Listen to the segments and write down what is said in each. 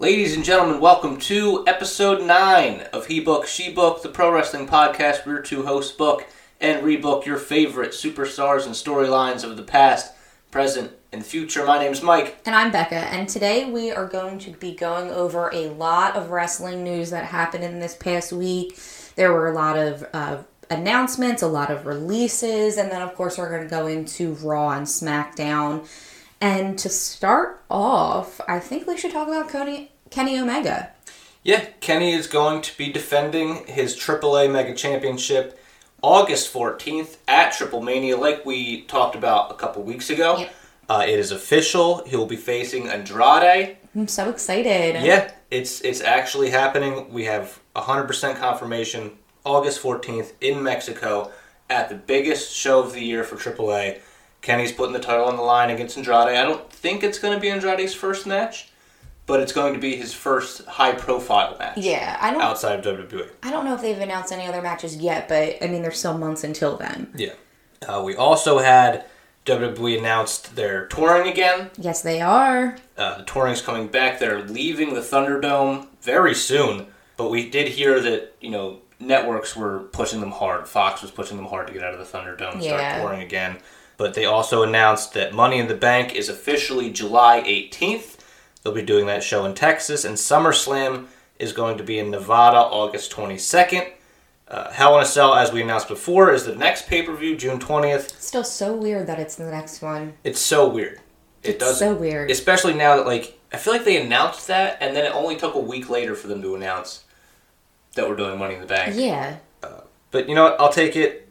Ladies and gentlemen, welcome to episode 9 of He Book, She Book, the pro wrestling podcast. We're two hosts book and rebook your favorite superstars and storylines of the past, present, and future. My name's Mike. And I'm Becca, and today we are going to be going over a lot of wrestling news that happened in this past week. There were a lot of uh, announcements, a lot of releases, and then, of course, we're going to go into Raw and SmackDown. And to start off, I think we should talk about Kenny, Kenny Omega. Yeah, Kenny is going to be defending his AAA Mega Championship August 14th at Triple Mania, like we talked about a couple weeks ago. Yep. Uh, it is official. He'll be facing Andrade. I'm so excited. Yeah, it's it's actually happening. We have 100% confirmation. August 14th in Mexico at the biggest show of the year for AAA. Kenny's putting the title on the line against Andrade. I don't think it's going to be Andrade's first match, but it's going to be his first high-profile match. Yeah, I don't. Outside of WWE. I don't know if they've announced any other matches yet, but I mean, there's still months until then. Yeah. Uh, we also had WWE announced they're touring again. Yes, they are. Uh, the touring's coming back. They're leaving the Thunderdome very soon. But we did hear that you know networks were pushing them hard. Fox was pushing them hard to get out of the Thunderdome and Yeah. start touring again. But they also announced that Money in the Bank is officially July 18th. They'll be doing that show in Texas, and SummerSlam is going to be in Nevada August 22nd. Uh, Hell in a Cell, as we announced before, is the next pay per view, June 20th. It's still so weird that it's the next one. It's so weird. It It's does so weird. especially now that like I feel like they announced that, and then it only took a week later for them to announce that we're doing Money in the Bank. Yeah. But you know what? I'll take it.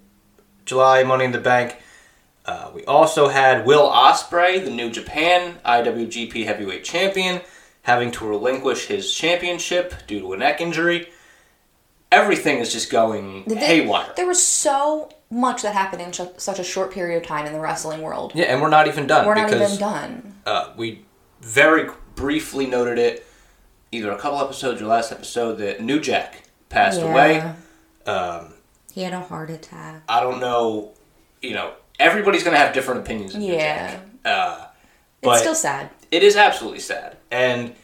July Money in the Bank. Uh, we also had Will Ospreay, the New Japan IWGP Heavyweight Champion, having to relinquish his championship due to a neck injury. Everything is just going They- haywire. There was so much that happened in such a short period of time in the wrestling world. Yeah, and we're not even done We're not because even done. uh, we very briefly noted it, either a couple episodes or last episode, that New Jack passed away. Um, He had a heart attack. I don't know, you know, everybody's going to have different opinions of Yeah. Jack. Uh, It's still sad. it is absolutely sad. And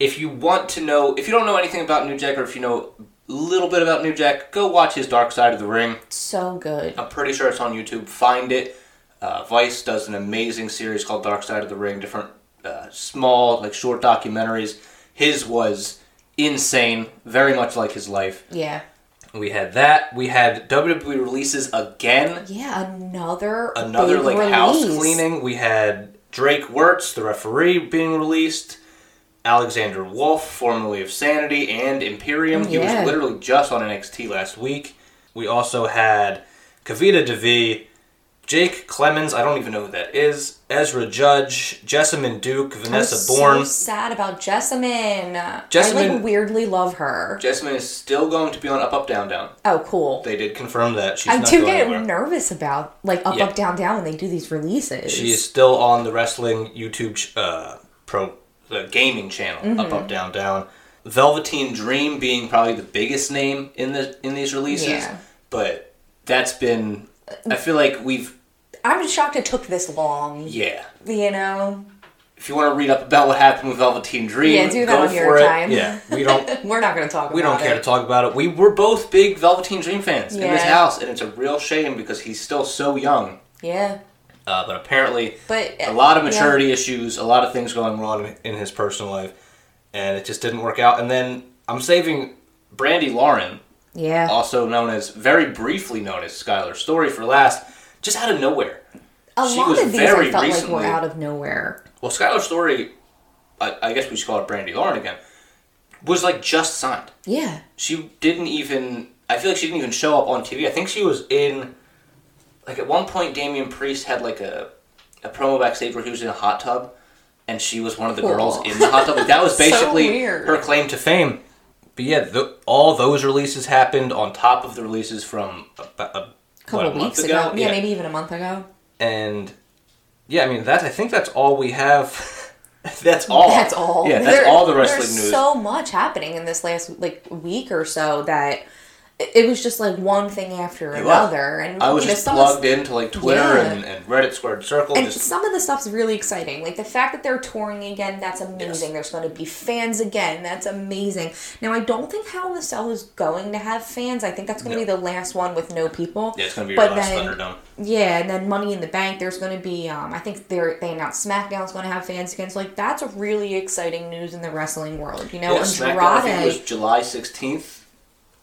if you want to know, if you don't know anything about New Jack or if you know a little bit about New Jack, go watch his Dark Side of the Ring. So good. I'm pretty sure it's on YouTube. Find it. Uh, Vice does an amazing series called Dark Side of the Ring. Different uh, small, like short documentaries. His was insane, very much like his life. Yeah. We had that. We had WWE releases again. Yeah, another Another like house cleaning. We had Drake Wuertz, the referee, being released. Alexander Wolfe, formerly of Sanity and Imperium. He Yeah. was literally just on NXT last week. We also had Kavita Devi, Jake Clemens, I don't even know who that is, Ezra Judge, Jessamyn Duke, I Vanessa was Borne. so sad about Jessamyn. I Jessamyn- like weirdly love her. Jessamyn is still going to be on Up Up Down Down. Oh, cool. They did confirm that. She's I not do get anywhere. nervous about like up, Yeah. up, down, down when they do these releases. She is still on the wrestling YouTube ch- uh, pro the gaming channel. Mm-hmm. Up Up Down Down. Velveteen Dream being probably the biggest name in the in these releases, Yeah. but that's been. I feel like we've I'm just shocked it took this long. yeah. You know, If you want to read up about what happened with Velveteen Dream, Yeah, do that go on for your it. time. Yeah, we don't. we're not going to talk about it. We don't care it. to talk about it. We were both big Velveteen Dream fans in this house, and it's a real shame because he's still so young. Yeah, Uh, but apparently, but a lot of yeah. maturity issues, a lot of things going wrong in his personal life, and it just didn't work out. And then I'm saving Brandi Lauren, Yeah, also known as very briefly known as Skyler Story, for last, just out of nowhere. a she lot was of these very I felt like were out of nowhere. Well, Skyler Story, I, I guess we should call it Brandi Lauren again, was like just signed. Yeah, She didn't even. I feel like she didn't even show up on TV. I think she was in. Like at one point, Damian Priest had like a, a promo backstage where he was in a hot tub, and she was one of the Cool. girls in the hot tub. Like that was basically weird. her claim to fame. But yeah, th all those releases happened on top of the releases from a, a, a couple what, weeks ago. Yeah, maybe even a month ago. And yeah, I mean that. I think that's all we have. that's all. That's all. Yeah, that's There- all the wrestling there's news. so much happening in this last like week or so that it it was just like one thing after was. another, and I was you know, just the- plugged into like Twitter Yeah. and, and Reddit Squared Circle. And just some of the stuff's really exciting. Like the fact that they're touring again, that's amazing. There's going to be fans again. That's amazing. Now, I don't think Hell in a Cell is going to have fans. I think that's going to No. be the last one with no people. yeah, it's gonna be but your last then- Thunderdome. Yeah, and then Money in the Bank, there's going to be, um, I think they're, they announced SmackDown's going to have fans again. So, like, that's really exciting news in the wrestling world. You know, Yeah, SmackDown, I think it was July sixteenth.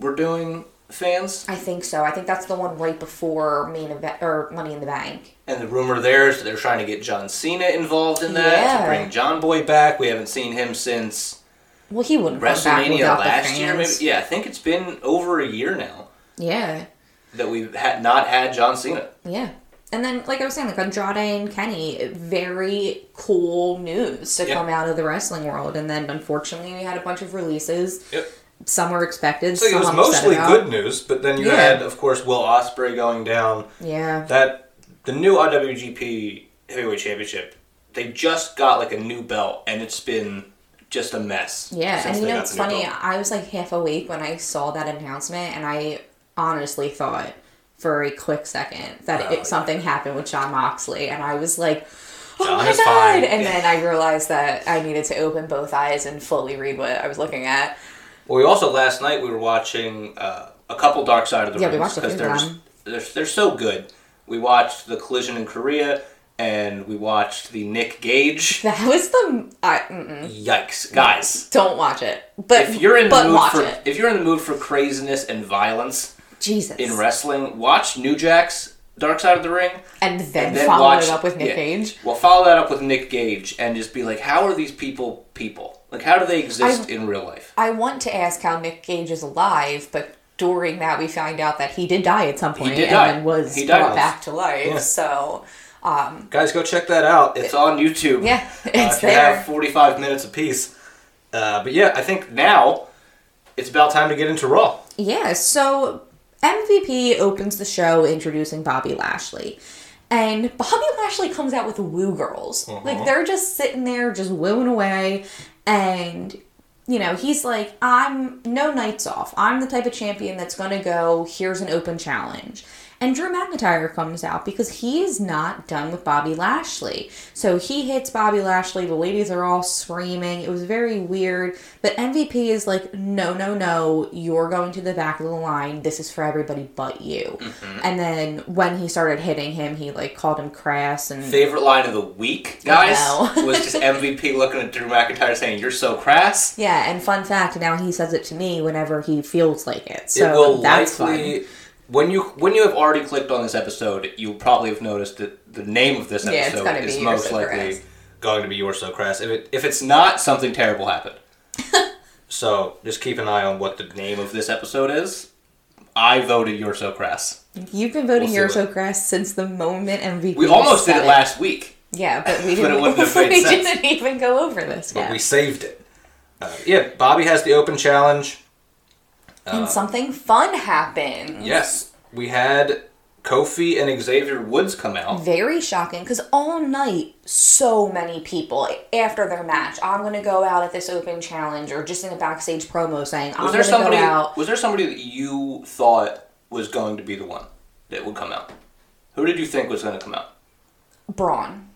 We're doing fans, I think so. I think that's the one right before main event or Money in the Bank. and the rumor there is that they're trying to get John Cena involved in that Yeah. to bring John Boy back. We haven't seen him since Well, he wouldn't WrestleMania last year. Maybe, yeah, I think it's been over a year now Yeah. that we've had not had John Cena. Yeah. And then, like I was saying, like Andrade and Kenny, very cool news to Yeah. come out of the wrestling world. And then, unfortunately, we had a bunch of releases. Yep. Some were expected. So it was mostly good news, but then you Yeah. had, of course, Will Ospreay going down. Yeah. That the new IWGP Heavyweight Championship, they just got like a new belt, and it's been just a mess. Yeah. And you know, it's funny. belt. I was like half awake when I saw that announcement, and I honestly thought for a quick second that Oh, it, yeah. something happened with Jon Moxley. And I was like, oh John my God. fine. And then I realized that I needed to open both eyes and fully read what I was looking at. Well, we also last night we were watching uh, a couple Dark Side of the Yeah, we Rings a they're, they're they're so good. We watched the Collision in Korea, and we watched the Nick Gage. That was the. I. Yikes, guys! Don't watch it. But If you're in the mood watch for it. if you're in the mood for craziness and violence Jesus. in wrestling, watch New Jack's Dark Side of the Ring. and then, and then follow watch it up with Nick yeah. Gage. Well, follow that up with Nick Gage and just be like, how are these people people? Like, how do they exist in real life? I want to ask how Nick Gage is alive, but during that we find out that he did die at some point did and die. then was He died brought back to life. Yeah. So um, Guys, go check that out. It's on YouTube. yeah, Uh, it's if you there. have 45 minutes apiece. Uh, but yeah, I think now it's about time to get into Raw. Yeah, so MVP opens the show introducing Bobby Lashley. And Bobby Lashley comes out with Woo Girls. Uh-huh. Like they're just sitting there just wooing away and you know, he's like, I'm no nights off. I'm the type of champion that's gonna go, here's an open challenge. And Drew McIntyre comes out because he is not done with Bobby Lashley. So he hits Bobby Lashley. The ladies are all screaming. It was very weird. But MVP is like, no, no, no. You're going to the back of the line. This is for everybody but you. Mm-hmm. And then when he started hitting him, he like called him crass and Favorite line of the week, guys, was just MVP looking at Drew McIntyre saying, "You're so crass." yeah. And fun fact, now he says it to me whenever he feels like it. So it will that's likely. fun. When you when you have already clicked on this episode, you'll probably have noticed that the name of this Yeah, episode is most So likely Crass. going to be "You're So Crass." If it if it's not, something terrible happened. so just keep an eye on what the name of this episode is. I voted "You're So Crass." You've been voting We'll You're So Crass since the moment MVP. We almost did it last week, Yeah, but we didn't. it have made we sense. didn't even go over this but yet. we saved it. Uh, yeah, Bobby has the open challenge. And uh, something fun happened. Yes, we had Kofi and Xavier Woods come out. Very shocking because all night, so many people after their match, I'm going to go out at this open challenge or just in a backstage promo saying, I'm Was going there to go out. Was there somebody that you thought was going to be the one that would come out? Who did you think was going to come out? Braun.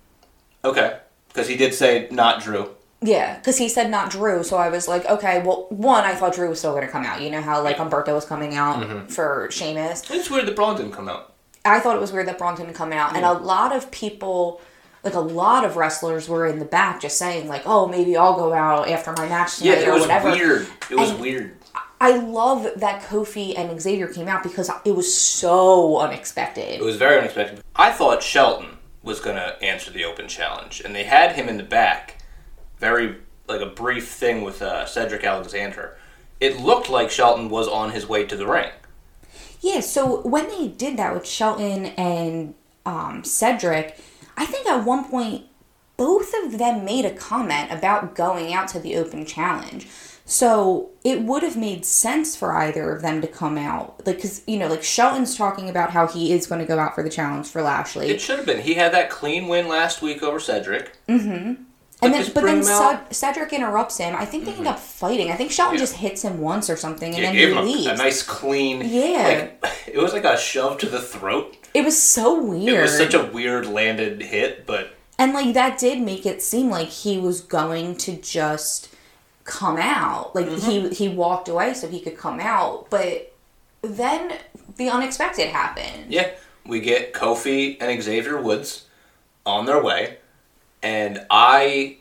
Okay, because he did say not Drew. Yeah, because he said not Drew, so I was like, okay, well, one, I thought Drew was still going to come out. You know how, like, Humberto was coming out Mm-hmm. for Sheamus? It's weird that Braun didn't come out. I thought it was weird that Braun didn't come out, and a lot of people, like a lot of wrestlers, were in the back just saying like, "Oh, maybe I'll go out after my match Yeah, tonight it or was whatever." weird. It was And- weird. I love that Kofi and Xavier came out because it was so unexpected. It was very unexpected. I thought Shelton was going to answer the open challenge, and they had him in the back. Very like a brief thing with uh, Cedric Alexander. It looked like Shelton was on his way to the ring. Yeah, so when they did that with Shelton and um, Cedric, I think at one point both of them made a comment about going out to the open challenge. So it would have made sense for either of them to come out, like because you know, like Shelton's talking about how he is going to go out for the challenge for Lashley, It should have been. He had that clean win last week over Cedric. And Like, then, but then. Mm-hmm. Ced- Cedric interrupts him. I think they end up fighting. I think Shelton Yeah. just hits him once or something, and Yeah, then he him a, leaves. a nice clean. Yeah. Like, it was like a shove to the throat. it was so weird. It was such a weird landed hit, but And like that did make it seem like he was going to just come out. Like Mm-hmm. he he walked away so he could come out, but then the unexpected happened. yeah, we get Kofi and Xavier Woods on their way, and I,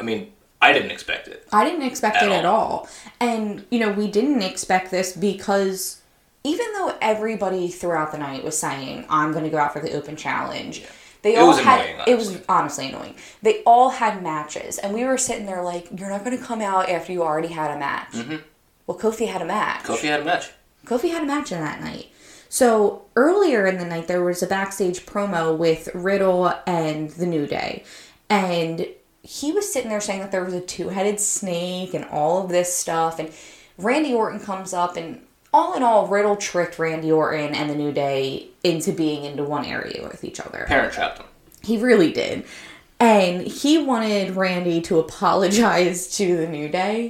I mean, I didn't expect it. I didn't expect At it at all. all. And you know, we didn't expect this because even though everybody throughout the night was saying, "I'm going to go out for the open challenge." They It all had annoying, it was honestly. annoying. They all had matches, and we were sitting there like, "You're not going to come out after you already had a match." Well, Kofi had a match. Mm-hmm. Kofi had a match. Kofi had a match in that night. So earlier in the night, there was a backstage promo with Riddle and the New Day, and he was sitting there saying that there was a two-headed snake and all of this stuff. And Randy Orton comes up, and all in all, Riddle tricked Randy Orton and the New Day into being into one area with each other. Parent trapped him. He really did. And he wanted Randy to apologize to the New Day,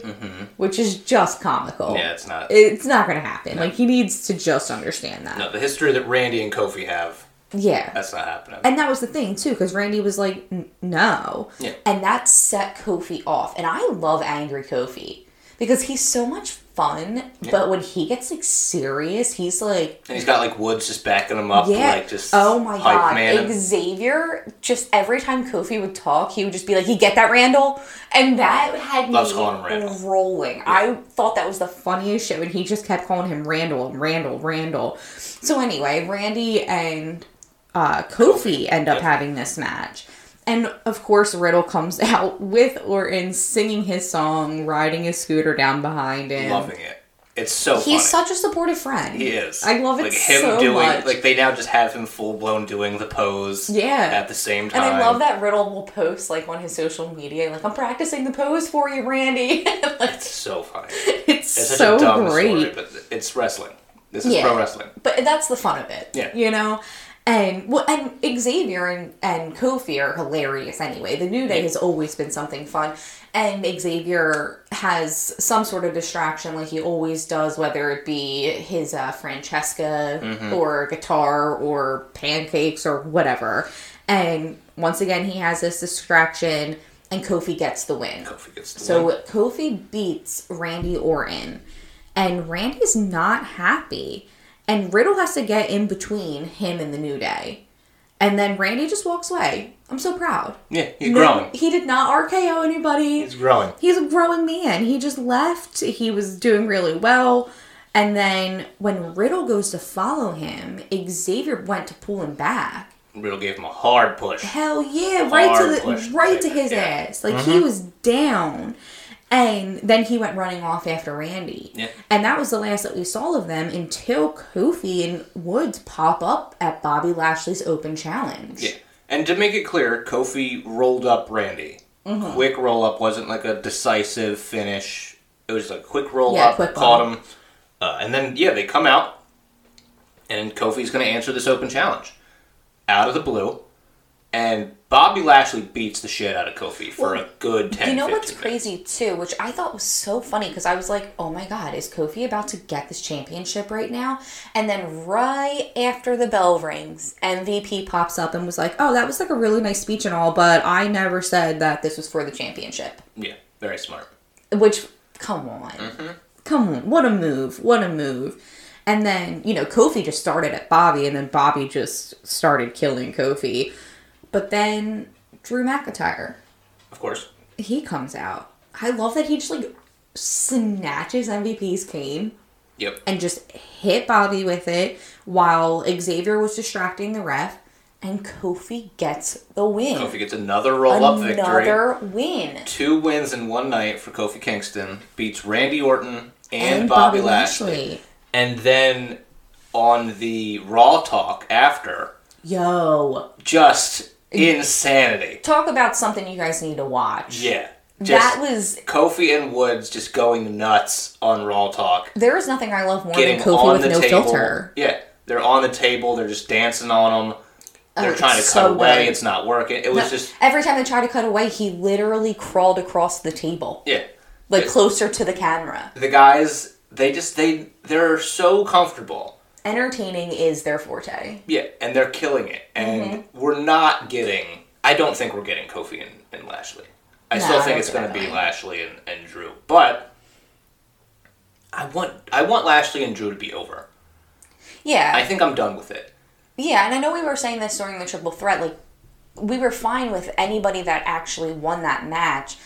which is just comical. Mm-hmm. Yeah, it's not. It's not going to happen. Like, he needs to just understand that. no, the history that Randy and Kofi have, Yeah. that's not happening. And that was the thing, too, because Randy was like, no. Yeah. And that set Kofi off. And I love Angry Kofi because he's so much fun, but when he gets like serious, he's like, and he's got like Woods just backing him up, yeah. like just oh my god. man. Xavier, just every time Kofi would talk, he would just be like, You get that, Randall? And that had Loves me calling him Randall. rolling. I thought that was the funniest shit when he just kept calling him Randall, Randall, Randall. So anyway, Randy and uh, Kofi end up Yep. having this match. And of course, Riddle comes out with Orton singing his song, riding his scooter down behind him. Loving it. It's so He's funny. such a supportive friend. He is. I love it like him so doing much. like they now just have him full blown doing the pose. Yeah. At the same time. And I love that Riddle will post like on his social media, like I'm practicing the pose for you, Randy. like, It's so funny. it's It's such so a dumb great. story, but it's wrestling. This is Yeah. pro wrestling. But that's the fun of it. Yeah. You know? And well and Xavier and, and Kofi are hilarious anyway. The New Day has always been something fun. And Xavier has some sort of distraction like he always does, whether it be his uh, Francesca Mm-hmm. or guitar or pancakes or whatever. And once again he has this distraction and Kofi gets the win. Kofi gets the So win. Kofi beats Randy Orton, and Randy's not happy. And Riddle has to get in between him and the New Day. And then Randy just walks away. I'm so proud. Yeah, he's No- growing. He did not RKO anybody. He's growing. He's a growing man. He just left. He was doing really well. And then when Riddle goes to follow him, Xavier went to pull him back. Riddle gave him a hard push. Hell yeah, right Hard to the push, right to his yeah. Mm-hmm. ass. Like he was down. And then he went running off after Randy. Yeah. And that was the last that we saw of them until Kofi and Woods pop up at Bobby Lashley's open challenge. Yeah. And to make it clear, Kofi rolled up Randy. Mm-hmm. Quick roll up wasn't like a decisive finish. It was a quick roll Yeah, up, quick caught him. Uh, and then, yeah, they come out, and Kofi's going to answer this open challenge. Out of the blue. And Bobby Lashley beats the shit out of Kofi for Well, a good 10 You know what's minutes. crazy too, which I thought was so funny because I was like, "Oh my god, is Kofi about to get this championship right now?" And then right after the bell rings, MVP pops up and was like, "Oh, that was like a really nice speech and all, but I never said that this was for the championship." Yeah, very smart. Which, come on, Mm-hmm. come on, what a move, what a move. And then you know Kofi just started at Bobby, and then Bobby just started killing Kofi. But then Drew McIntyre, Of course. he comes out. I love that he just like snatches MVP's cane Yep. and just hit Bobby with it while Xavier was distracting the ref, and Kofi gets the win. Kofi gets another roll up victory. Another win. Two wins in one night for Kofi Kingston. Beats Randy Orton and, Bobby, Lashley. And then on the Raw talk after, Yo, just insanity. talk about something you guys need to watch. Yeah. Just that was. Kofi and Woods just going nuts on Raw talk. There is nothing I love more Getting than Kofi on with the no table. filter. Yeah. They're on the table. They're just dancing on them. Oh, they're Oh, trying to it's cut so away. good. It's not working. It was No, just every time they tried to cut away, he literally crawled across the table, yeah. like It- closer to the camera. The guys, they just they they're so comfortable. Entertaining is their forte. Yeah, and they're killing it. And Mm-hmm. we're not getting. I don't think we're getting Kofi and, and Lashley. I No, still think don't it's going to be. Lashley and, and Drew. But I want I want Lashley and Drew to be over. Yeah, I think I'm done with it. Yeah, and I know we were saying this during the triple threat. Like, we were fine with anybody that actually won that match,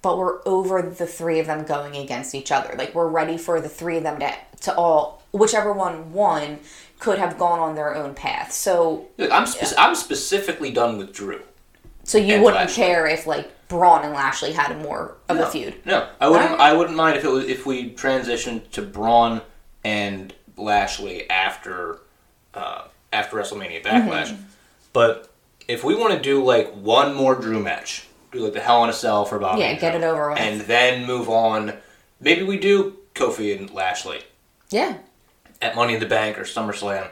but we're over the three of them going against each other. Like, we're ready for the three of them to, to all, whichever one won, could have gone on their own path. So, I'm spec- I'm specifically done with Drew. so you wouldn't Lashley. care if like Braun and Lashley had more of no, a feud. No, I wouldn't. Alright. I wouldn't mind if it was if we transitioned to Braun and Lashley after uh, after WrestleMania Backlash. Mm-hmm. But if we want to do like one more Drew match, do like the Hell in a Cell for Bobby, Yeah, get it over with. and then move on. Maybe we do Kofi and Lashley Yeah, at Money in the Bank or SummerSlam.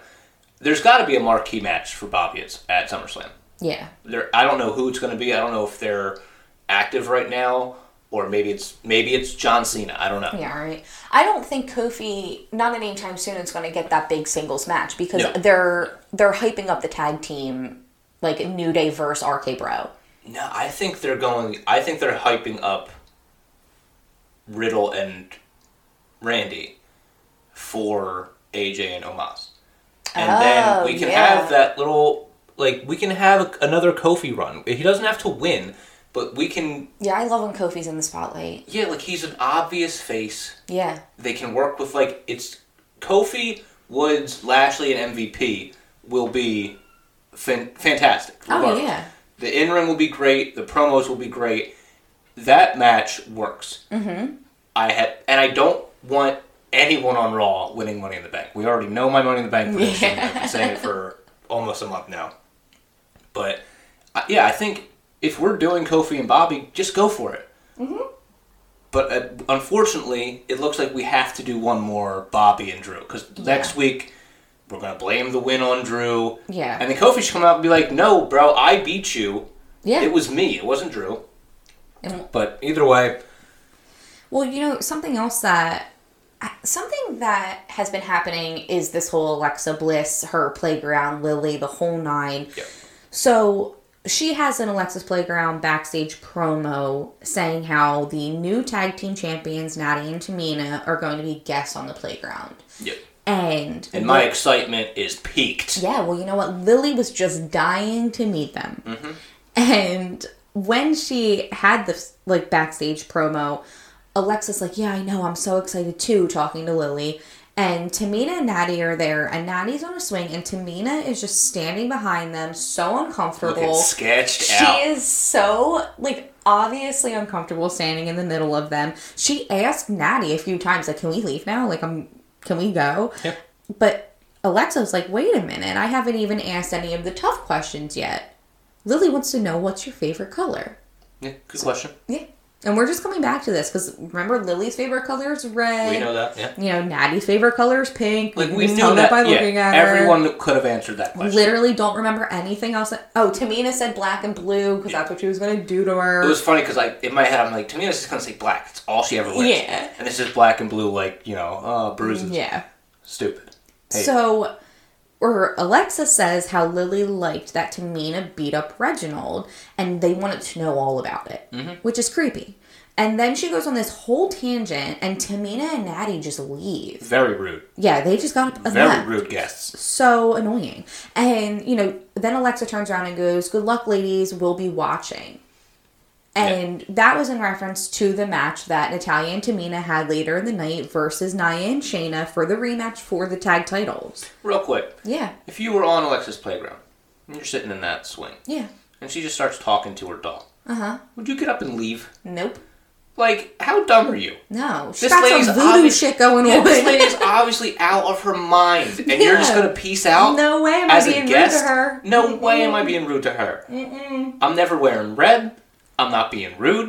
There's got to be a marquee match for Bobby at, at SummerSlam. yeah. There, I don't know who it's going to be. I don't know if they're active right now, or maybe it's maybe it's John Cena. I don't know. Yeah, right. I don't think Kofi, not anytime soon, is going to get that big singles match because No. they're they're hyping up the tag team like New Day versus RK Bro. No, I think they're going. I think they're hyping up Riddle and Randy for AJ and Omos, and then Oh, we can yeah. have that little like we can have another Kofi run. He doesn't have to win, but we can. Yeah, I love when Kofi's in the spotlight. Yeah, like he's an obvious face. Yeah, They can work with like it's Kofi Woods, Lashley, and MVP will be fan- fantastic. Oh, yeah. The in ring will be great. The promos will be great. That match works. Mm-hmm. I had, and I don't want anyone on Raw winning Money in the Bank. We already know my Money in the Bank prediction. I've been saying it for almost a month now. But uh, yeah, I think if we're doing Kofi and Bobby, just go for it. Mm-hmm. But uh, unfortunately, it looks like we have to do one more Bobby and Drew because next week we're gonna blame the win on Drew. Yeah. And then Kofi should come out and be like, "No, bro, I beat you. yeah. It was me. It wasn't Drew." But either way, Well, you know, something else that something that has been happening is this whole Alexa Bliss, her playground, Lily, the whole nine. yeah. So she has an Alexa's Playground backstage promo saying how the new tag team champions, Natty and Tamina, are going to be guests on the playground. yeah. And And my excitement is peaked. yeah, well, you know what? Lily was just dying to meet them. Mm-hmm. And when she had this like backstage promo, Alexa's like, "Yeah, I know. I'm so excited too." Talking to Lily, and Tamina and Natty are there, and Natty's on a swing, and Tamina is just standing behind them, so uncomfortable. Looking sketched She out. is so like obviously uncomfortable standing in the middle of them. She asked Natty a few times, like, "Can we leave now? Like, I'm, can we go?" Yeah. But Alexa's like, "Wait a minute! I haven't even asked any of the tough questions yet." Lily wants to know what's your favorite color. Yeah, good question. Yeah, and we're just coming back to this because remember Lily's favorite color is red. We know that. Yeah. You know, Natty's favorite color is pink. Like we just knew tell that. by yeah. looking at her. Everyone could have answered that question. Literally don't remember anything else. Oh, Tamina said black and blue because that's what she was going to do to her. It was funny because like in my head I'm like Tamina's just gonna say black. It's all she ever wears. Yeah. And it's just black and blue, like you know, uh, bruises. yeah. Stupid. Hey, So, or Alexa says how Lily liked that Tamina beat up Reginald and they wanted to know all about it, Mm-hmm. which is creepy. And then she goes on this whole tangent and Tamina and Natty just leave. very rude. Yeah, they just got up Very left. rude guests. So annoying. And, you know, then Alexa turns around and goes, Good luck, ladies, we'll be watching. And that was in reference to the match that Natalya and Tamina had later in the night versus Nia and Shayna for the rematch for the tag titles. Real quick, Yeah, if you were on Alexa's playground and you're sitting in that swing yeah. and she just starts talking to her doll. Uh huh. would you get up and leave? Nope. Like, how dumb are you? No. She's This got lady's some voodoo obvious- shit going Yeah, on. this lady is obviously out of her mind, and you're just gonna peace out. No way am I being rude to her. No way am I being rude to her. I'm never wearing red. I'm not being rude.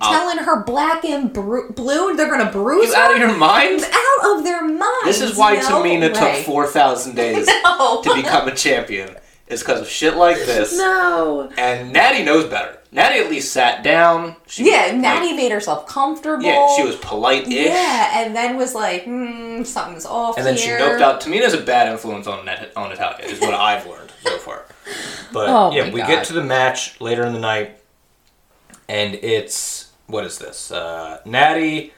Telling her black and bru- blue, they're gonna bruise You her. out of your mind? out of their minds. This is why No Tamina way. took 4,000 days No. to become a champion. is because of shit like this. No. And Natty knows better. Natty at least sat down. She was, Yeah, like- Natty made herself comfortable. yeah, she was polite-ish. Yeah, and then was like, hmm, something's off And then here. she noped out. Tamina's a bad influence on Nat- on Natalya, is what I've learned so far. But Oh yeah, we God. get to the match later in the night, and it's what is this? Uh, Natty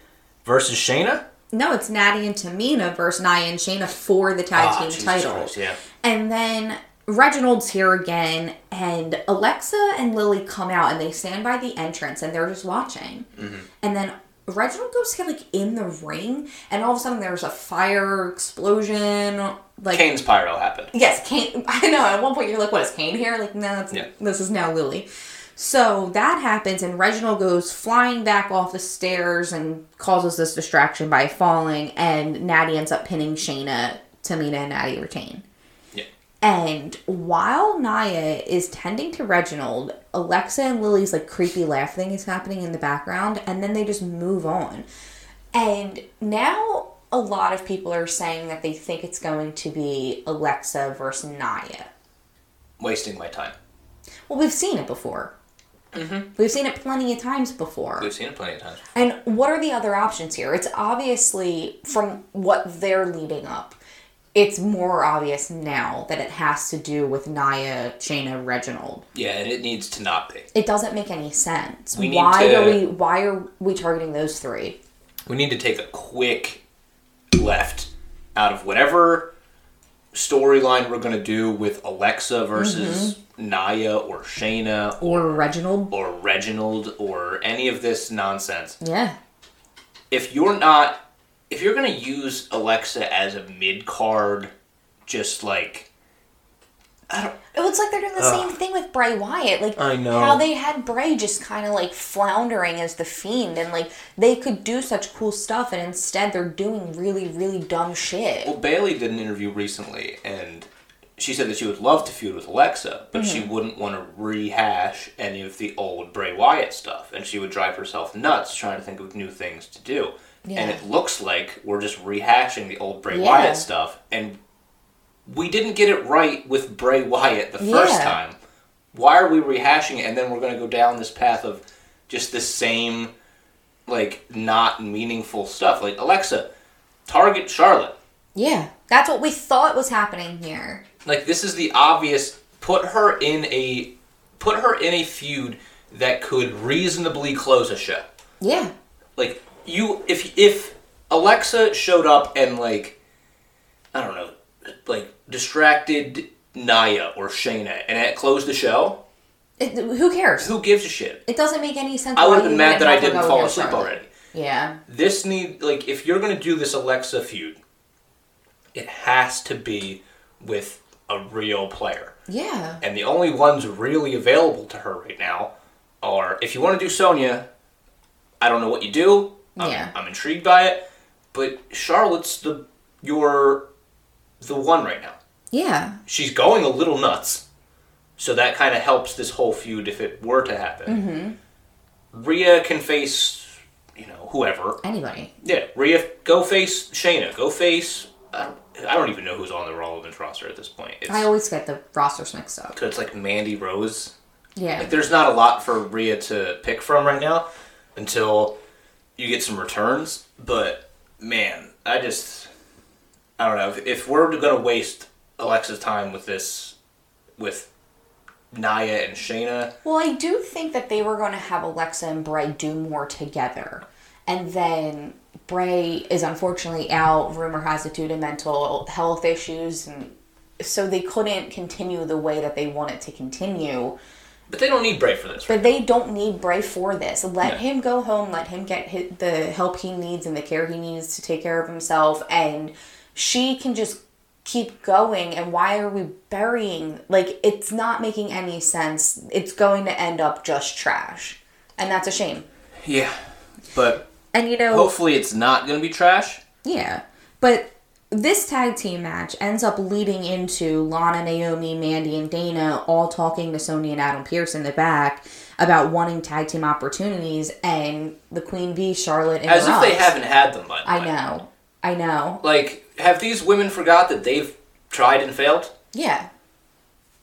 versus Shayna. No, it's Natty and Tamina versus Nia and Shayna for the tag Ah, team Jesus title. Christ, yeah. And then Reginald's here again, and Alexa and Lily come out and they stand by the entrance and they're just watching. Mm-hmm. And then Reginald goes to get like in the ring, and all of a sudden there's a fire explosion. Like Kane's pyro happened. Yes, Kane. I know. At one point, you're like, "What is Kane here?" Like, no, Yeah. this is now Lily. So that happens, and Reginald goes flying back off the stairs and causes this distraction by falling, and Natty ends up pinning Shayna. Tamina and Natty retain. Yeah. And while Nia is tending to Reginald, Alexa and Lily's like creepy laugh thing is happening in the background, and then they just move on. And now a lot of people are saying that they think it's going to be Alexa versus Nia. Wasting my time. Well, we've seen it before. Mm-hmm. We've seen it plenty of times before. We've seen it plenty of times. And what are the other options here? It's obviously from what they're leading up. It's more obvious now that it has to do with Nia, Shayna, Reginald. Yeah, and it needs to not be. It doesn't make any sense. We why to- are we why are we targeting those three? We need to take a quick left out of whatever storyline we're going to do with Alexa versus mm-hmm. Nia or Shayna Or Reginald? or Reginald or any of this nonsense. Yeah. If you're not, if you're going to use Alexa as a mid card, just like, I don't, It looks like they're doing the Ugh. same thing with Bray Wyatt. Like I know. how they had Bray just kind of like floundering as the fiend, and like they could do such cool stuff, and instead they're doing really, really dumb shit. Well, Bayley did an interview recently, and she said that she would love to feud with Alexa, but Mm-hmm. she wouldn't want to rehash any of the old Bray Wyatt stuff, and she would drive herself nuts trying to think of new things to do. And it looks like we're just rehashing the old Bray Yeah. Wyatt stuff, and we didn't get it right with Bray Wyatt the first Yeah. time. Why are we rehashing it, and then we're going to go down this path of just the same, like, not meaningful stuff? Like, Alexa, target Charlotte. Yeah, that's what we thought was happening here. like this is the obvious put her in a put her in a feud that could reasonably close a show Yeah, like you if if alexa showed up and like i don't know like distracted nia or shayna and it closed the show it, who cares? who gives a shit It doesn't make any sense. i would have been mad that i didn't fall asleep Charlotte. already Yeah, this need like if you're gonna do this alexa feud it has to be with a real player yeah, And the only ones really available to her right now are if you want to do Sonya, I don't know what you do. I'm, Yeah. I'm intrigued by it, but Charlotte's the your the one right now. yeah, She's going a little nuts, so that kind of helps this whole feud if it were to happen. Mm-hmm. Rhea can face you know whoever. anybody. Yeah, Rhea, go face Shayna. Go face. I don't, I don't even know who's on the Women's roster at this point. It's, I always get the rosters mixed up. Because it's like Mandy Rose. Yeah, Like, there's not a lot for Rhea to pick from right now until you get some returns. But man, I just I don't know if, if we're gonna waste Alexa's time with this with Nia and Shayna. Well, I do think that they were going to have Alexa and Bray do more together. And then Bray is unfortunately out. Rumor has it due to mental health issues. And so they couldn't continue the way that they wanted to continue. But they don't need Bray for this. But they don't need Bray for this. Let Yeah. him go home. Let him get the help he needs and the care he needs to take care of himself. And she can just keep going. And why are we burying? Like, it's not making any sense. It's going to end up just trash. And that's a shame. Yeah, but And you know, hopefully it's not gonna be trash. yeah. But this tag team match ends up leading into Lana, Naomi, Mandy, and Dana all talking to Sonya and Adam Pearce in the back about wanting tag team opportunities, and the Queen Bee, Charlotte, and As if they haven't had them by the I way. know. I know. Like, have these women forgot that they've tried and failed? Yeah.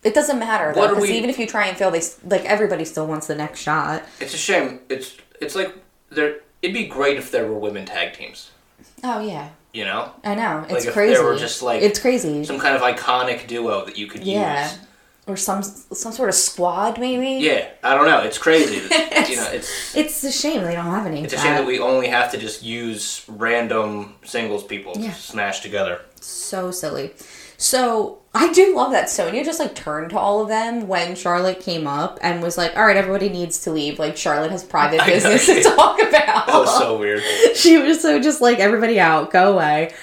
It doesn't matter though, because we- even if you try and fail, they like everybody still wants the next shot. It's a shame. It's it's like there. It'd be great if there were women tag teams. Oh yeah, You know, I know. It's Like, if crazy. there were just, like, it's crazy. some kind of iconic duo that you could yeah, use. Or some some sort of squad maybe. Yeah, I don't know. It's crazy. that- you know, it's It's a shame they don't have any. it's a shame that. that we only have to just use random singles people Yeah. to smash together. so silly. So I do love that Sonya just like turned to all of them when Charlotte came up and was like, "All right, everybody needs to leave. Like Charlotte has private business to talk about." That was so weird. she was so just like everybody out, go away.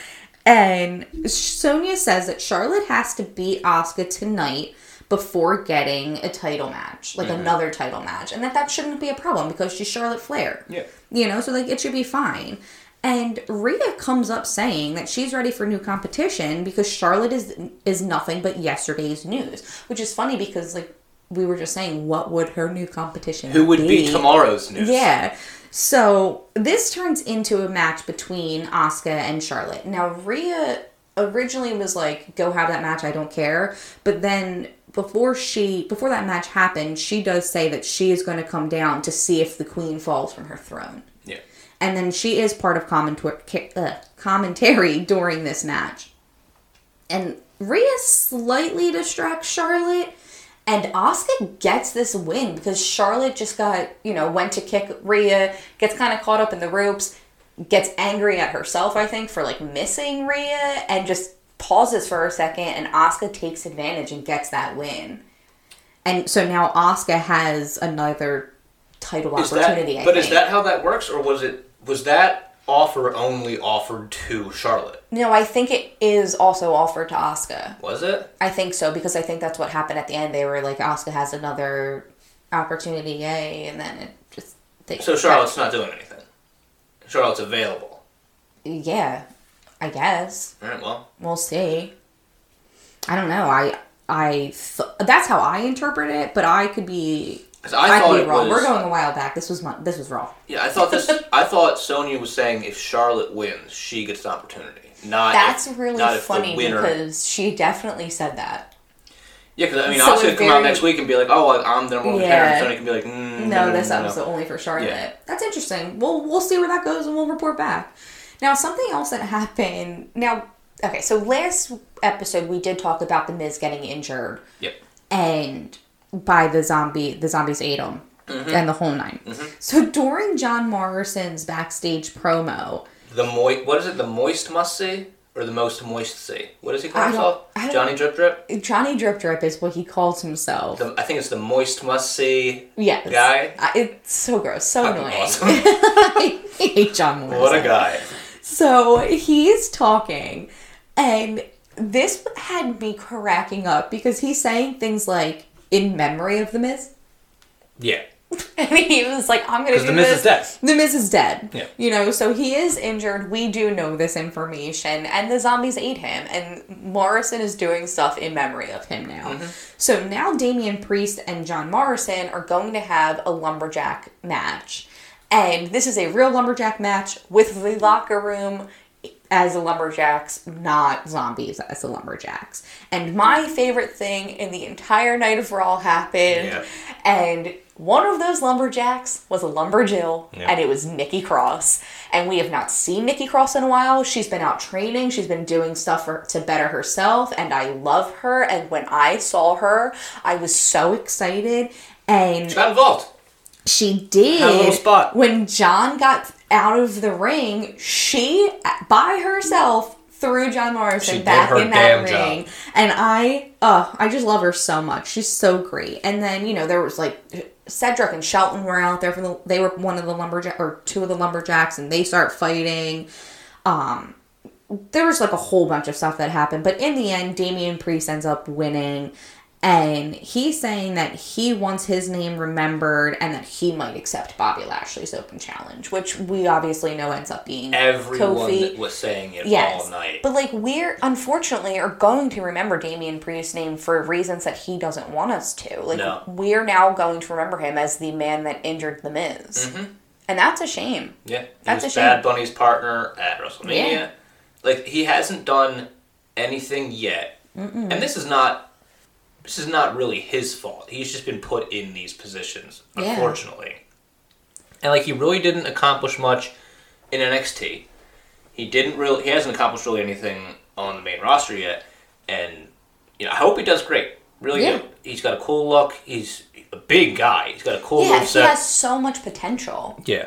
And Sonya says that Charlotte has to beat Asuka tonight before getting a title match, like mm-hmm. another title match, and that that shouldn't be a problem because she's Charlotte Flair. Yeah. You know, so like it should be fine. And Rhea comes up saying that she's ready for new competition because Charlotte is is nothing but yesterday's news, which is funny because like we were just saying, what would her new competition? Who would be tomorrow's news? Yeah. So this turns into a match between Asuka and Charlotte. Now Rhea originally was like, "Go have that match. I don't care." But then before she before that match happened, she does say that she is going to come down to see if the queen falls from her throne. Yeah. And then she is part of uh, commentary during this match. And Rhea slightly distracts Charlotte, and Asuka gets this win because Charlotte just got, you know, went to kick Rhea, gets kind of caught up in the ropes, gets angry at herself, I think, for like missing Rhea, and just pauses for a second, and Asuka takes advantage and gets that win. And so now Asuka has another title Is opportunity. that, but think. is that how that works, or was it was that offer only offered to Charlotte? No, I think it is also offered to Asuka. Was it? I think so because I think that's what happened at the end. They were like, Asuka has another opportunity, yay, and then it just. They, So Charlotte's not doing anything. Charlotte's available. Yeah, I guess All right. Well, we'll see. I don't know. I I th- that's how I interpret it, but I could be. I, I thought could it be wrong. was. We're going a while back. This was my, this was wrong. Yeah, I thought this. I thought Sonya was saying if Charlotte wins, she gets the opportunity. Not That's if, really not funny because she definitely said that. Yeah, because I mean, So Asuka could come out next week and be like, "Oh, I'm the number one contender," and can be like, mm, No, this no. episode only for Charlotte. Yeah. That's interesting. We'll we'll see where that goes and we'll report back. Now something else that happened. Now, okay, so last episode we did talk about the Miz getting injured Yep. and by the zombie the zombies ate him Mm-hmm. and the whole 9 So during John Morrison's backstage promo, The moist. What is it? The moist must see or the most moist see? What does he call himself? Johnny Drip Drip. Johnny Drip Drip is what he calls himself. The, I think it's the moist must see yes, guy. I- it's so gross, so Fucking annoying. awesome. I hate John Morrison. what a guy. So he's talking, and this had me cracking up because he's saying things like "in memory of the Miz," Yeah. and he was like, "I'm gonna do the Miz this." is dead. The Miz is dead. Yeah. You know, so he is injured. We do know this information, and the zombies ate him, and Morrison is doing stuff in memory of him now. Mm-hmm. So now Damian Priest and John Morrison are going to have a lumberjack match. And this is a real lumberjack match with the locker room as the lumberjacks, not zombies as the lumberjacks. And my favorite thing in the entire night of Raw happened. Yeah. And one of those lumberjacks was a lumberjill, Yeah. and it was Nikki Cross. And we have not seen Nikki Cross in a while. She's been out training. She's been doing stuff for, to better herself, and I love her. And when I saw her, I was so excited. And she Got involved. she did. Had a little spot. When John got out of the ring, she, by herself, threw John Morrison She back in that ring. job. And I, uh, I just love her so much. She's so great. And then, you know, there was like Cedric and Shelton were out there for the, they were one of the lumberjack, or two of the lumberjacks, and they start fighting. Um, there was like a whole bunch of stuff that happened, but in the end, Damian Priest ends up winning, and he's saying that he wants his name remembered and that he might accept Bobby Lashley's open challenge, which we obviously know ends up being Everyone Kofi. was saying it Yes, all night. but like we're unfortunately are going to remember Damian Priest's name for reasons that he doesn't want us to. Like No. we're now going to remember him as the man that injured the Miz, mm-hmm. and that's a shame. Yeah, he That's a shame. Bad Bunny's partner at WrestleMania. Yeah. Like he hasn't done anything yet. Mm-mm. And this is not really his fault. He's just been put in these positions, Yeah. unfortunately. And like he really didn't accomplish much in NXT. He didn't really he hasn't accomplished really anything on the main roster yet. And you know, I hope he does great. Really Yeah. do. He's got a cool look. He's a big guy. He's got a cool Yeah, he has so much potential. Yeah.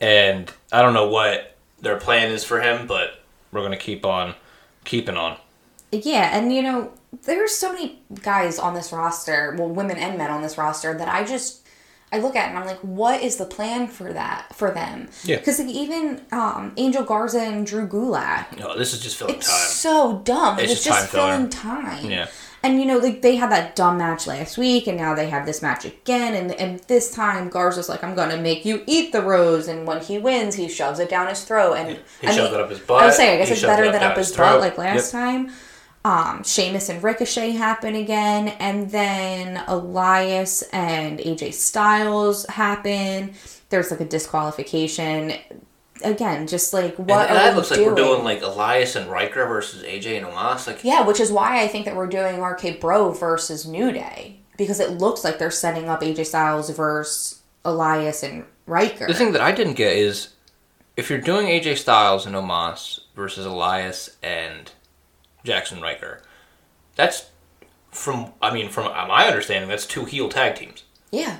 And I don't know what their plan is for him, but we're gonna keep on keeping on. Yeah, and you know, there's so many guys on this roster, well, women and men on this roster that I just I look at and I'm like, what is the plan for that for them? Yeah. Because like, even um, Angel Garza and Drew Gulak, No, this is just filling it's time. so dumb. It's It's, just just, time filling time. Yeah. And you know, like they had that dumb match last week, and now they have this match again, and and this time Garza's like, "I'm gonna make you eat the rose," and when he wins, he shoves it down his throat, and He shoves it up his butt. I was saying, I guess He it's shoves it better up than up his his butt like last Yep. time. Um, Sheamus and Ricochet happen again, and then Elias and AJ Styles happen. There's like a disqualification. Again, just like what and, and are that looks like we're doing like Elias and Ryker versus AJ and Omos. Like, Yeah, which is why I think that we're doing RK Bro versus New Day because it looks like they're setting up AJ Styles versus Elias and Ryker. the thing that I didn't get is if you're doing AJ Styles and Omos versus Elias and Jaxson Ryker, that's from I mean from my understanding that's two heel tag teams. yeah,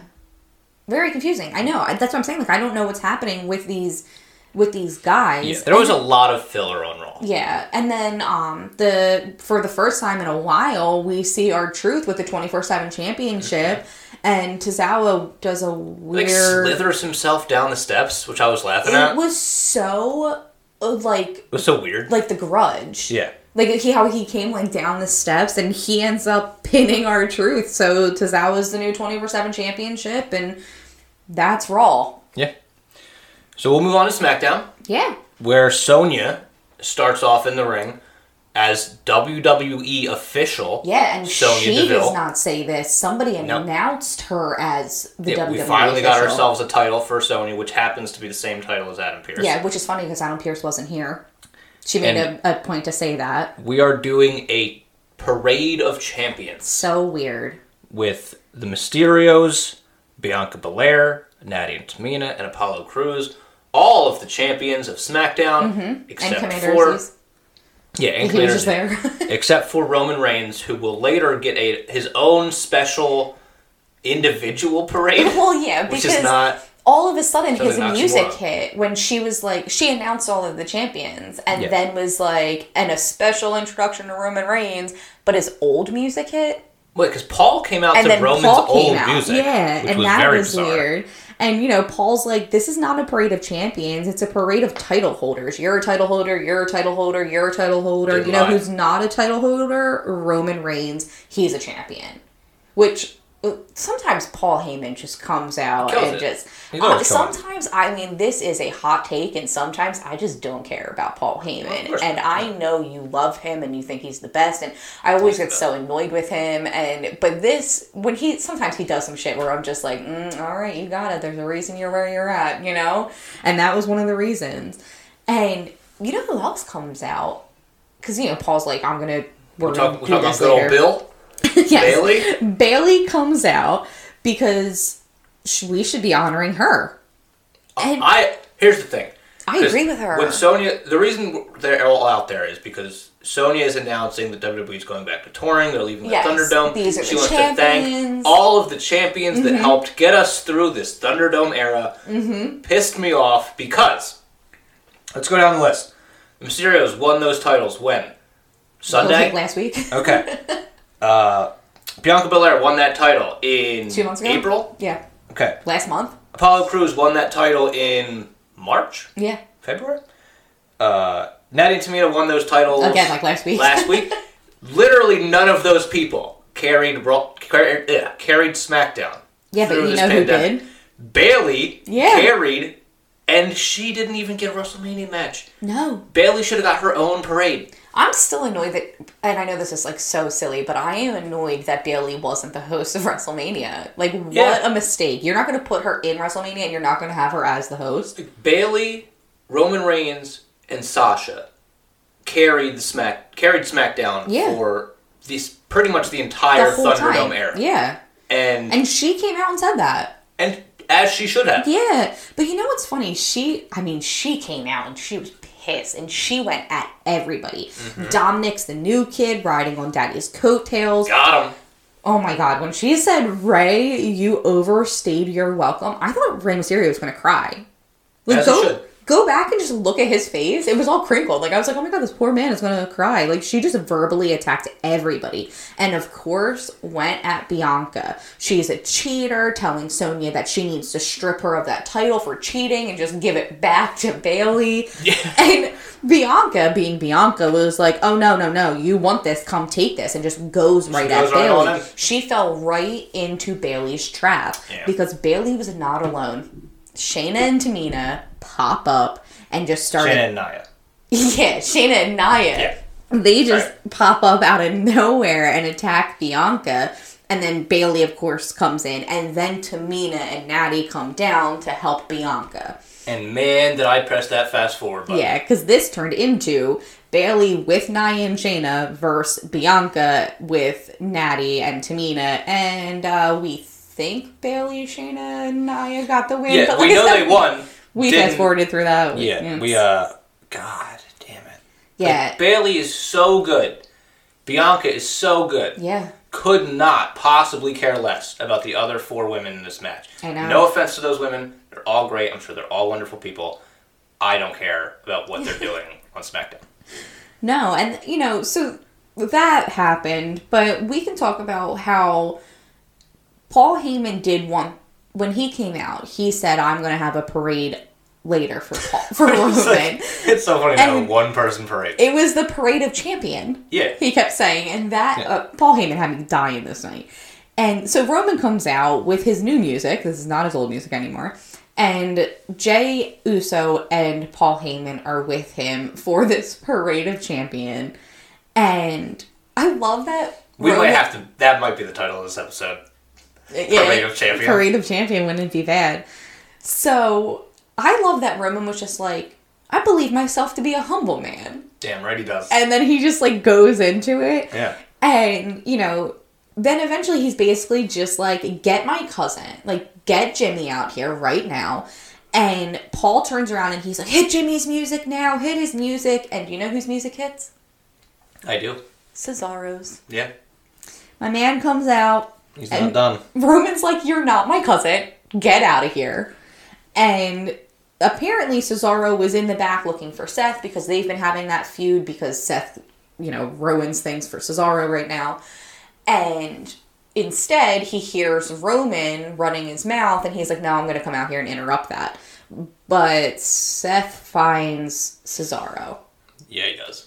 very confusing. I know. That's what I'm saying. Like I don't know what's happening with these with these guys. Yeah, there was a lot of filler on Raw. Yeah, and then um the for the first time in a while we see R-Truth with the twenty four seven championship, and Tozawa does a Like weird. slithers himself down the steps, which I was laughing it at. It was so uh, like It was so weird. like the Grudge. yeah. Like he how he came like down the steps and he ends up pinning R-Truth. So Tozawa's the new twenty four seven championship and that's Raw. Yeah. So we'll move on to SmackDown. Yeah. where Sonya starts off in the ring as WWE official. Yeah, and Sonya she Deville. does not say this. Somebody Nope. announced her as the Yeah, WWE. we finally got ourselves a title for Sonya, which happens to be the same title as Adam Pearce. Yeah, which is funny because Adam Pearce wasn't here. She made a, a point to say that. We are doing a parade of champions So weird. with the Mysterios, Bianca Belair, Nadia and Tamina, and Apollo Crews. All of the champions of SmackDown, Mm-hmm. And except for Azeez. yeah, and He was there. except for Roman Reigns, who will later get a his own special individual parade, well, yeah, which is not all of a sudden his music hit when she was like she announced all of the champions and Yeah. then was like and a special introduction to Roman Reigns, but his old music hit Wait, because Paul came out and to Roman's old out. music, yeah, which and was that was bizarre. weird. And you know, Paul's like, this is not a parade of champions; it's a parade of title holders. You're a title holder. You're a title holder. You're a title holder. Didn't you know who's not a title holder? Roman Reigns. He's a champion. Which sometimes Paul Heyman just comes out Kills and it. just. Uh, always killing it. sometimes I mean, this is a hot take, and sometimes I just don't care about Paul Heyman. course and. I know you love him and you think he's the best, and I always get so annoyed with him. And but this, when he sometimes he does some shit where I'm just like, mm, all right, you got it. There's a reason you're where you're at, you know. And that was one of the reasons. And you know who else comes out? Because you know Paul's like, I'm gonna. We're We're gonna talking, we're do talking this about good old later. Bill Yes. Bayley. Bayley comes out because sh- we should be honoring her. And I here's the thing. I agree with her. When Sonya, the reason they're all out there is because Sonya is announcing that WWE is going back to touring. They're leaving Yes, the Thunderdome. these are she the wants to thank all of the champions that helped get us through this Thunderdome era. Mm-hmm. Pissed me off because let's go down the list. The Mysterios won those titles when Sunday. last week. Okay. uh, Bianca Belair won that title in Two months ago? April. yeah, Okay. last month. Apollo Crews won that title in March, Yeah, February. Uh, Nadia and Tamina won those titles again like last week. last week. Literally, none of those people carried Raw- carried, yeah, carried SmackDown. yeah, but you know pandemic. who did? Bayley Yeah. carried, and she didn't even get a WrestleMania match. No, Bayley should have got her own parade. I'm still annoyed that, and I know this is like so silly, but I am annoyed that Bayley wasn't the host of WrestleMania. Like, what Yeah. a mistake! You're not going to put her in WrestleMania, and you're not going to have her as the host. Bayley, Roman Reigns, and Sasha carried the Smack carried SmackDown Yeah. for this pretty much the entire the Thunderdome time. era. Yeah. And, and And she came out and said that. As she should have. Yeah. But you know what's funny? She, I mean, she came out and she was pissed and she went at everybody. Mm-hmm. Dominic's the new kid riding on daddy's coattails. Got him. Oh my god, when she said, Rey, you overstayed your welcome, I thought Rey Mysterio was gonna cry. Like, As go, should. Go back and just look at his face. It was all crinkled. Like, I was like, oh my god, this poor man is gonna cry. Like, she just verbally attacked everybody. And of course, went at Bianca. She's a cheater, telling Sonya that she needs to strip her of that title for cheating and just give it back to Bayley. Yeah. And Bianca, being Bianca, was like, "Oh no, no, no! You want this? Come take this!" And just goes right goes at right Bayley. She fell right into Bayley's trap Yeah. because Bayley was not alone. Shayna and Tamina pop up and just started. Shannon and Naya. Yeah, Shayna and Nia. Yeah. They just pop up out of nowhere and attack Bianca. And then Bayley, of course, comes in. And then Tamina and Natty come down to help Bianca. And man, did I press that fast forward button. Yeah, because this turned into Bayley with Nia and Shayna versus Bianca with Natty and Tamina. And uh, we think Bayley, Shayna, and Nia got the win. Yeah, but we like I know said, they won. We fast forwarded through that. Yeah, Yes. we uh, God damn it. Yeah. Like, Bayley is so good. Bianca is so good. Yeah. Could not possibly care less about the other four women in this match. I know. No offense to those women. They're all great. I'm sure they're all wonderful people. I don't care about what they're doing on SmackDown. No, and you know, so that happened, but we can talk about how Paul Heyman did want when he came out. He said, "I'm going to have a parade later for Paul for It's, Roman." like, it's so funny to have And- one person parade. it was the parade of champion. Yeah. He kept saying, and that Yeah. uh, Paul Heyman had me dying this night. And so Roman comes out with his new music. This is not his old music anymore. And Jey Uso and Paul Heyman are with him for this parade of champion. And I love that. We Roman- might have to. That might be the title of this episode. Yeah, Parade of Champion. Parade of champion wouldn't be bad. So I love that Roman was just like, I believe myself to be a humble man. Damn right he does. And then he just like goes into it. yeah. And, you know, then eventually he's basically just like, get my cousin, like, get Jimmy out here right now. And Paul turns around and he's like, hit Jimmy's music now, hit his music. And you know whose music hits? I do. Cesaro's. Yeah. My man comes out. He's And- not done. Roman's like, you're not my cousin. Get out of here. And apparently Cesaro was in the back looking for Seth because they've been having that feud because Seth, you know, ruins things for Cesaro right now. And instead, he hears Roman running his mouth and he's like, no, I'm going to come out here and interrupt that. But Seth finds Cesaro. Yeah, he does.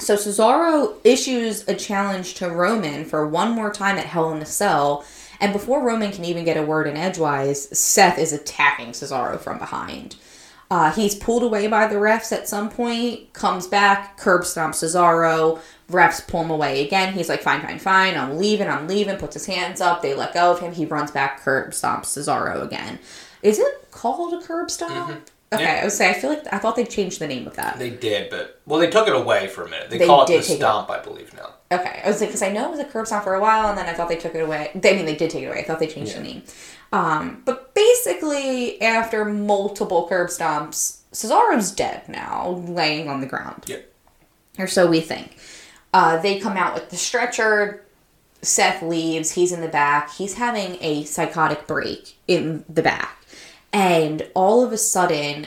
So Cesaro issues a challenge to Roman for one more time at Hell in a Cell, and before Roman can even get a word in edgewise, Seth is attacking Cesaro from behind. Uh, he's pulled away by the refs at some point, comes back, curb stomps Cesaro, refs pull him away again. He's like, fine, fine, fine, I'm leaving, I'm leaving, puts his hands up, they let go of him, he runs back, curb stomps Cesaro again. Is it called a curb stomp? Okay, Yeah. I was say I feel like I thought they changed the name of that. They did, but well, they took it away for a minute. They, They call it the stomp, I believe now. Okay, I was like, because I know it was a curb stomp for a while, and then I thought they took it away. They, I mean, they did take it away. I thought they changed the name. Um, but basically, after multiple curb stomps, Cesaro's dead now, laying on the ground, Yep. or so we think. Uh, they come out with the stretcher. Seth leaves. He's in the back. He's having a psychotic break in the back, and all of a sudden,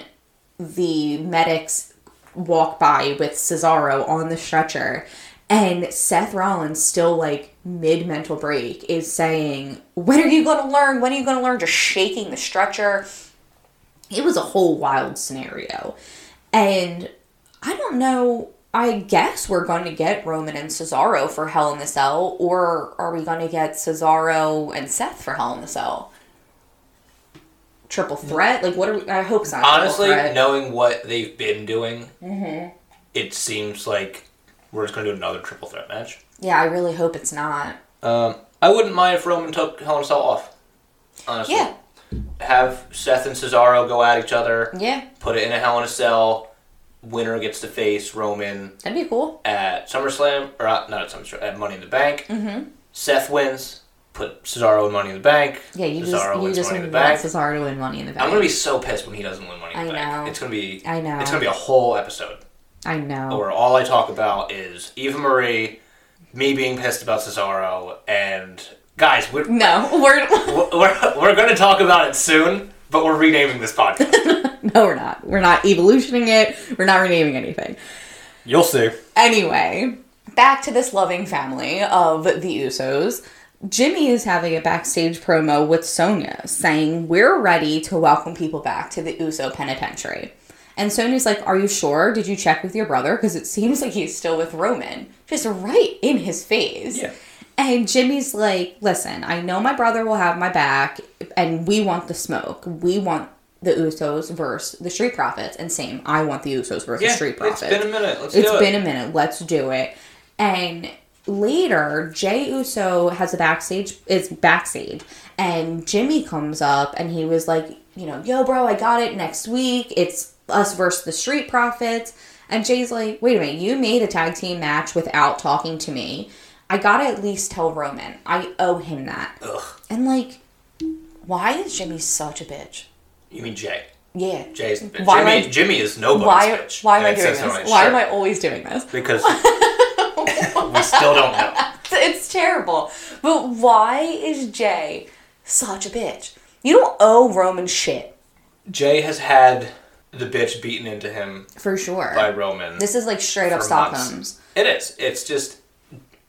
the medics walk by with Cesaro on the stretcher and Seth Rollins still like mid mental break is saying, "When are you going to learn? When are you going to learn?" Just shaking the stretcher. It was a whole wild scenario, and I don't know. I guess we're going to get Roman and Cesaro for Hell in the Cell, or are we going to get Cesaro and Seth for Hell in the Cell? Triple threat? Like, what are we? I hope it's not. Honestly, knowing what they've been doing, Mm-hmm. it seems like we're just going to do another triple threat match. Yeah, I really hope it's not. Um, I wouldn't mind if Roman took Hell in a Cell off. Honestly. Yeah. Have Seth and Cesaro go at each other, Yeah. put it in a Hell in a Cell, winner gets to face Roman That'd be cool. at SummerSlam, or not at SummerSlam, at Money in the Bank. Mm-hmm. Seth wins, put Cesaro in Money in the Bank. Yeah, you Cesaro just you just Money in want the Bank. Cesaro to win Money in the Bank. I'm gonna be so pissed when he doesn't win Money in the I Bank. know. It's gonna be. I know. It's gonna be a whole episode I know. where all I talk about is Eva Marie, me being pissed about Cesaro, and guys, we're no, we're we're, we're gonna talk about it soon, but we're renaming this podcast. no, we're not. We're not evolutioning it. We're not renaming anything. You'll see. Anyway, back to this loving family of the Usos. Jimmy is having a backstage promo with Sonya saying, We're ready to welcome people back to the Uso penitentiary. And Sonya's like, Are you sure? Did you check with your brother? Because it seems like he's still with Roman. Just right in his face. Yeah. And Jimmy's like, Listen, I know my brother will have my back, and we want the smoke. We want the Usos versus the Street Profits. And same, I want the Usos versus Yeah, Street Profits. It's been a minute. Let's It's do it. It's been a minute. Let's do it. And later, Jey Uso has a backstage. Is backstage, and Jimmy comes up, and he was like, you know, yo, bro, I got it next week. It's us versus the Street Profits. And Jey's like, wait a minute, you made a tag team match without talking to me. I gotta at least tell Roman. I owe him that. Ugh. And like, why is Jimmy such a bitch? You mean Jey? Yeah. Jey's. Why Jimmy, I- Jimmy is nobody's Why? bitch. Why am I doing says so on this? Why shirt. am I always doing this? Because we still don't know. It's terrible. But why is Jey such a bitch? You don't owe Roman shit. Jey has had the bitch beaten into him For sure. by Roman. this is like straight up. Stockholm's. It is. It's just.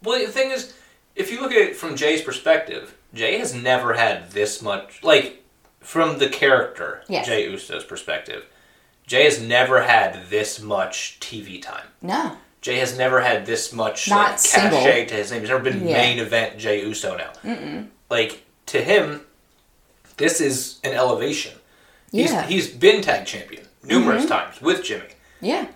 Well, the thing is, if you look at it from Jey's perspective, Jey has never had this much. Like, from the character, Yes. Jey Uso's perspective, Jey has never had this much TV time. No. Jey has never had this much Not like, single. cachet to his name. He's never been Yeah. main event Jey Uso now. Like to him, this is an elevation. Yeah. Mm-hmm. He's, he's been tag champion numerous times with Jimmy. Yeah.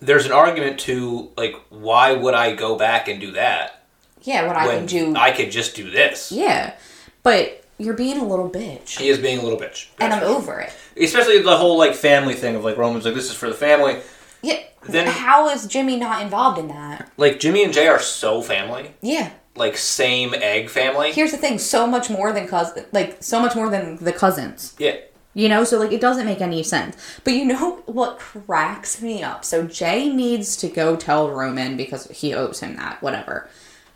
There's an argument to like, why would I go back and do that Yeah, what I when can do. I could just do this? yeah. But you're being a little bitch. He is being a little bitch, And I'm over it. Especially the whole like family thing of like Roman's like this is for the family. Yeah. Then- How is Jimmy not involved in that? Like Jimmy and Jey are so family, Yeah. like same egg family. Here's the thing, so much more than cousin like so much more than the cousins. Yeah. You know, so like it doesn't make any sense. But you know what cracks me up? So Jey needs to go tell Roman because he owes him that, whatever.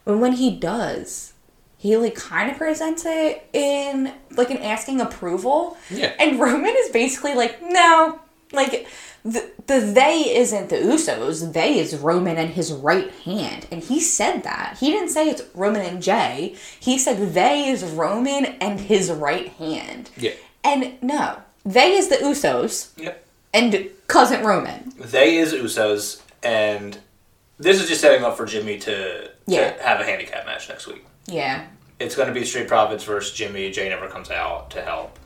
But when he does, he like kind of presents it in like an asking approval. Yeah. And Roman is basically like, no, like the, the they isn't the Usos. They is Roman and his right hand. And he said that. He didn't say it's Roman and Jey. He said they is Roman and his right hand. Yeah. And no, they is the Usos Yep. and cousin Roman. They is Usos, and this is just setting up for Jimmy to, Yeah. to have a handicap match next week. Yeah. It's going to be Street Profits versus Jimmy. Jey never comes out to help.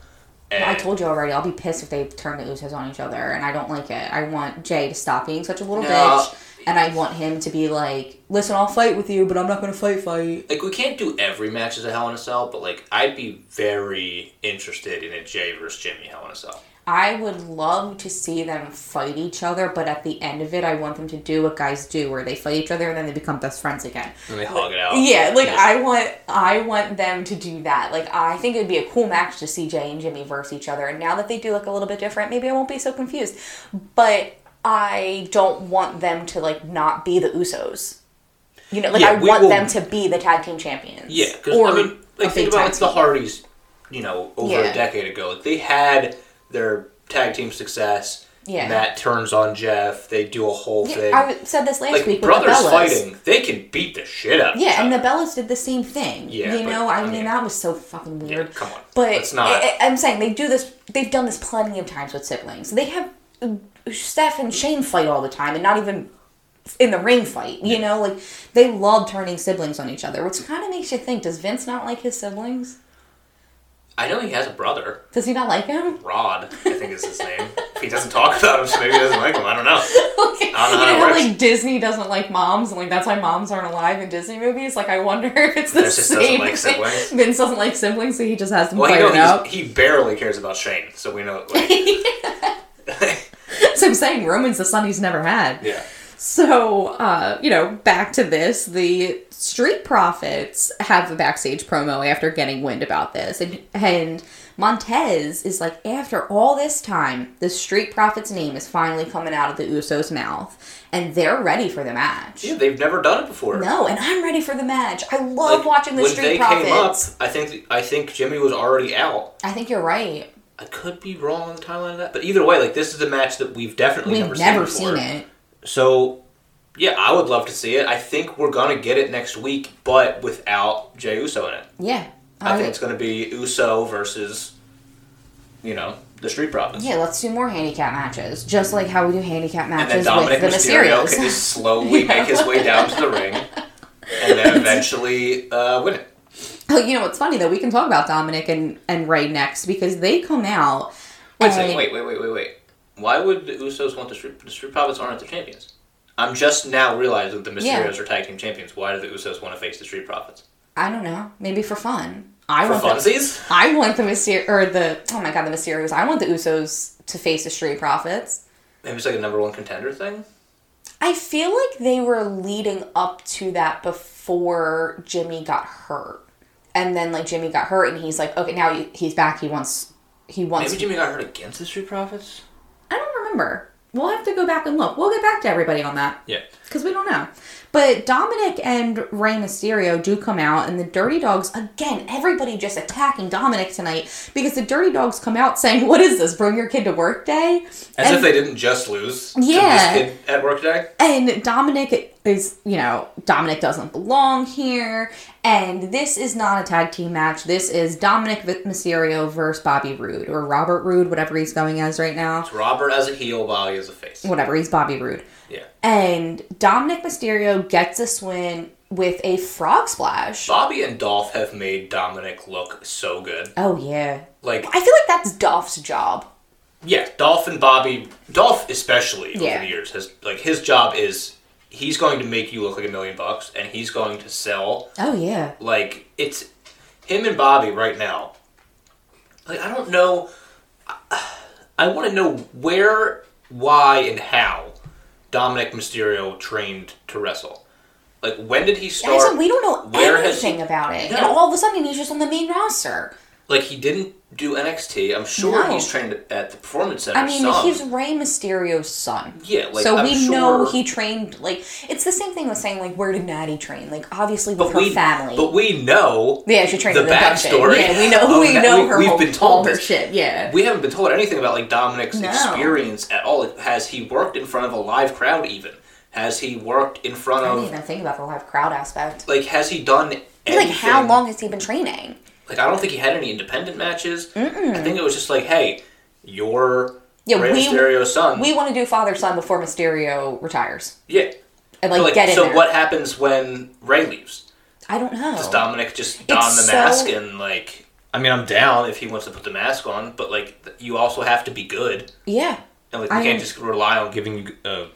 And I told you already, I'll be pissed if they turn the Usos on each other, and I don't like it. I want Jey to stop being such a little No. bitch, and I want him to be like, listen, I'll fight with you, but I'm not gonna fight fight. like we can't do every match as a Hell in a Cell, but like I'd be very interested in a Jey versus Jimmy Hell in a Cell. I would love to see them fight each other, but at the end of it, I want them to do what guys do, where they fight each other and then they become best friends again. And they hug it out. Yeah, like I want, I want them to do that. Like I think it'd be a cool match to see Jey and Jimmy versus each other. And now that they do look a little bit different, maybe I won't be so confused. But I don't want them to like not be the Usos. You know, like Yeah, I want will- them to be the tag team champions. Yeah, because Or I mean, like think about like the. Hardys, you know, over Yeah. a decade ago. Like they had their tag team success. Yeah. Matt turns on Jeff. They do a whole Yeah, thing. I said this last like week with brothers the Bellas. fighting, they can beat the shit out. Yeah, and the. Bellas did the same thing. Yeah, you but, know, I, I mean, mean- that was so fucking weird. Yeah, come on. But Let's not- I, I'm saying they do this. They've done this plenty of times with siblings. They have Steph and Shane fight all the time, and not even in the ring fight. You know, like they love turning siblings on each other, which kind of makes you think: Does Vince not like his siblings? I know he has a brother, Does he not like him? Rod. I think is his name. he doesn't talk about him, so maybe he doesn't like him. I don't know. Like, I don't know you know, how, like Disney doesn't like moms, and like that's why moms aren't alive in Disney movies. Like, I wonder if it's the Vince just doesn't same. like siblings? Vince doesn't like siblings, so he just has them Well, fight you know, out. he barely cares about Shane, so we know. Like, so I'm saying Roman's the son he's never had. Yeah. So, uh, you know, back to this, the Street Profits have a backstage promo after getting wind about this. And, and Montez is like, after all this time, the Street Profits name is finally coming out of the Usos' mouth. And they're ready for the match. Yeah, they've never done it before. No, and I'm ready for the match. I love Like, watching the when Street they Profits. came up, I think I think Jimmy was already out. I think you're right. I could be wrong on the timeline of that, but either way, like this is a match that we've definitely We've never, never seen, seen it. So, yeah, I would love to see it. I think we're gonna get it next week, but without Jey Uso in it. Yeah. I think it's gonna be Uso versus, you know, the Street Profits. Yeah, let's do more handicap matches, just like how we do handicap And then matches Dominic with the Mysterio Mysterios. can just slowly make his way down to the ring, and then eventually uh, win it. Oh, you know what's funny though? We can talk about Dominic and, and Rey next because they come out. Wait and- Wait, wait, wait, wait, wait. Why would the Usos want the Street? The Street Profits aren't the champions. I'm just now realizing the Mysterios Yeah. are tag team champions. Why do the Usos want to face the Street Profits? I don't know, maybe for fun. I For want the, funsies? I want the Myster or the oh my god the Mysterios. I want the Usos to face the Street Profits. Maybe it's like a number one contender thing. I feel like they were leading up to that before Jimmy got hurt, and then like Jimmy got hurt, and he's like, okay, now he, he's back. He wants he wants. Maybe Jimmy got hurt against the Street Profits. Remember. We'll have to go back and look. We'll get back to everybody on that. Yeah. Because we don't know. But Dominic and Rey Mysterio do come out, and the Dirty Dogs again. Everybody just attacking Dominic tonight because the Dirty Dogs come out saying, "What is this? Bring your kid to work day?" As and, if they didn't just lose. Yeah. To this kid at work day. and Dominic is, you know, Dominic doesn't belong here, and this is not a tag team match. This is Dominic Mysterio versus Bobby Roode or Robert Roode, whatever he's going as right now. It's Robert as a heel, Bobby as a face. Whatever, he's Bobby Roode. Yeah. And Dominic Mysterio gets a win with a frog splash. Bobby and Dolph have made Dominic look so good. Oh yeah. Like, I feel like that's Dolph's job. yeah, Dolph and Bobby, Dolph especially over Yeah. the years has like his job is he's going to make you look like a million bucks, and he's going to sell Oh yeah. like it's him and Bobby right now. Like I don't know. I, I want to know where, why, and how Dominic Mysterio trained to wrestle. Like when did he start? we don't know where anything he- about it. No. And all of a sudden he's just on the main roster. Like he didn't do NXT. I'm sure No. he's trained at the Performance Center. I mean, some. he's Rey Mysterio's son. Yeah, like, so I'm we know he trained like it's the same thing with saying like where did Natty train? Like obviously with but her we, family. But we know yeah, she trained the the backstory Yeah, we know we know we- her We've whole, been told all her shit. Yeah, we haven't been told anything about like Dominic's No. experience at all. Has he worked in front of a live crowd even? Has he worked in front I of didn't even think about the live crowd aspect. like has he done anything? Like how long has he been training? Like I don't think he had any independent matches. I think it was just like, hey, you're Yeah, Rey we- Mysterio's son. We want to do father son before Mysterio retires yeah. and like, Like, get in so there. what happens when Rey leaves? I don't know. Does Dominic just don the so- mask and like? I mean, I'm down if he wants to put the mask on, but like, you also have to be good, yeah, and like, we I can't am- just rely on giving you, uh,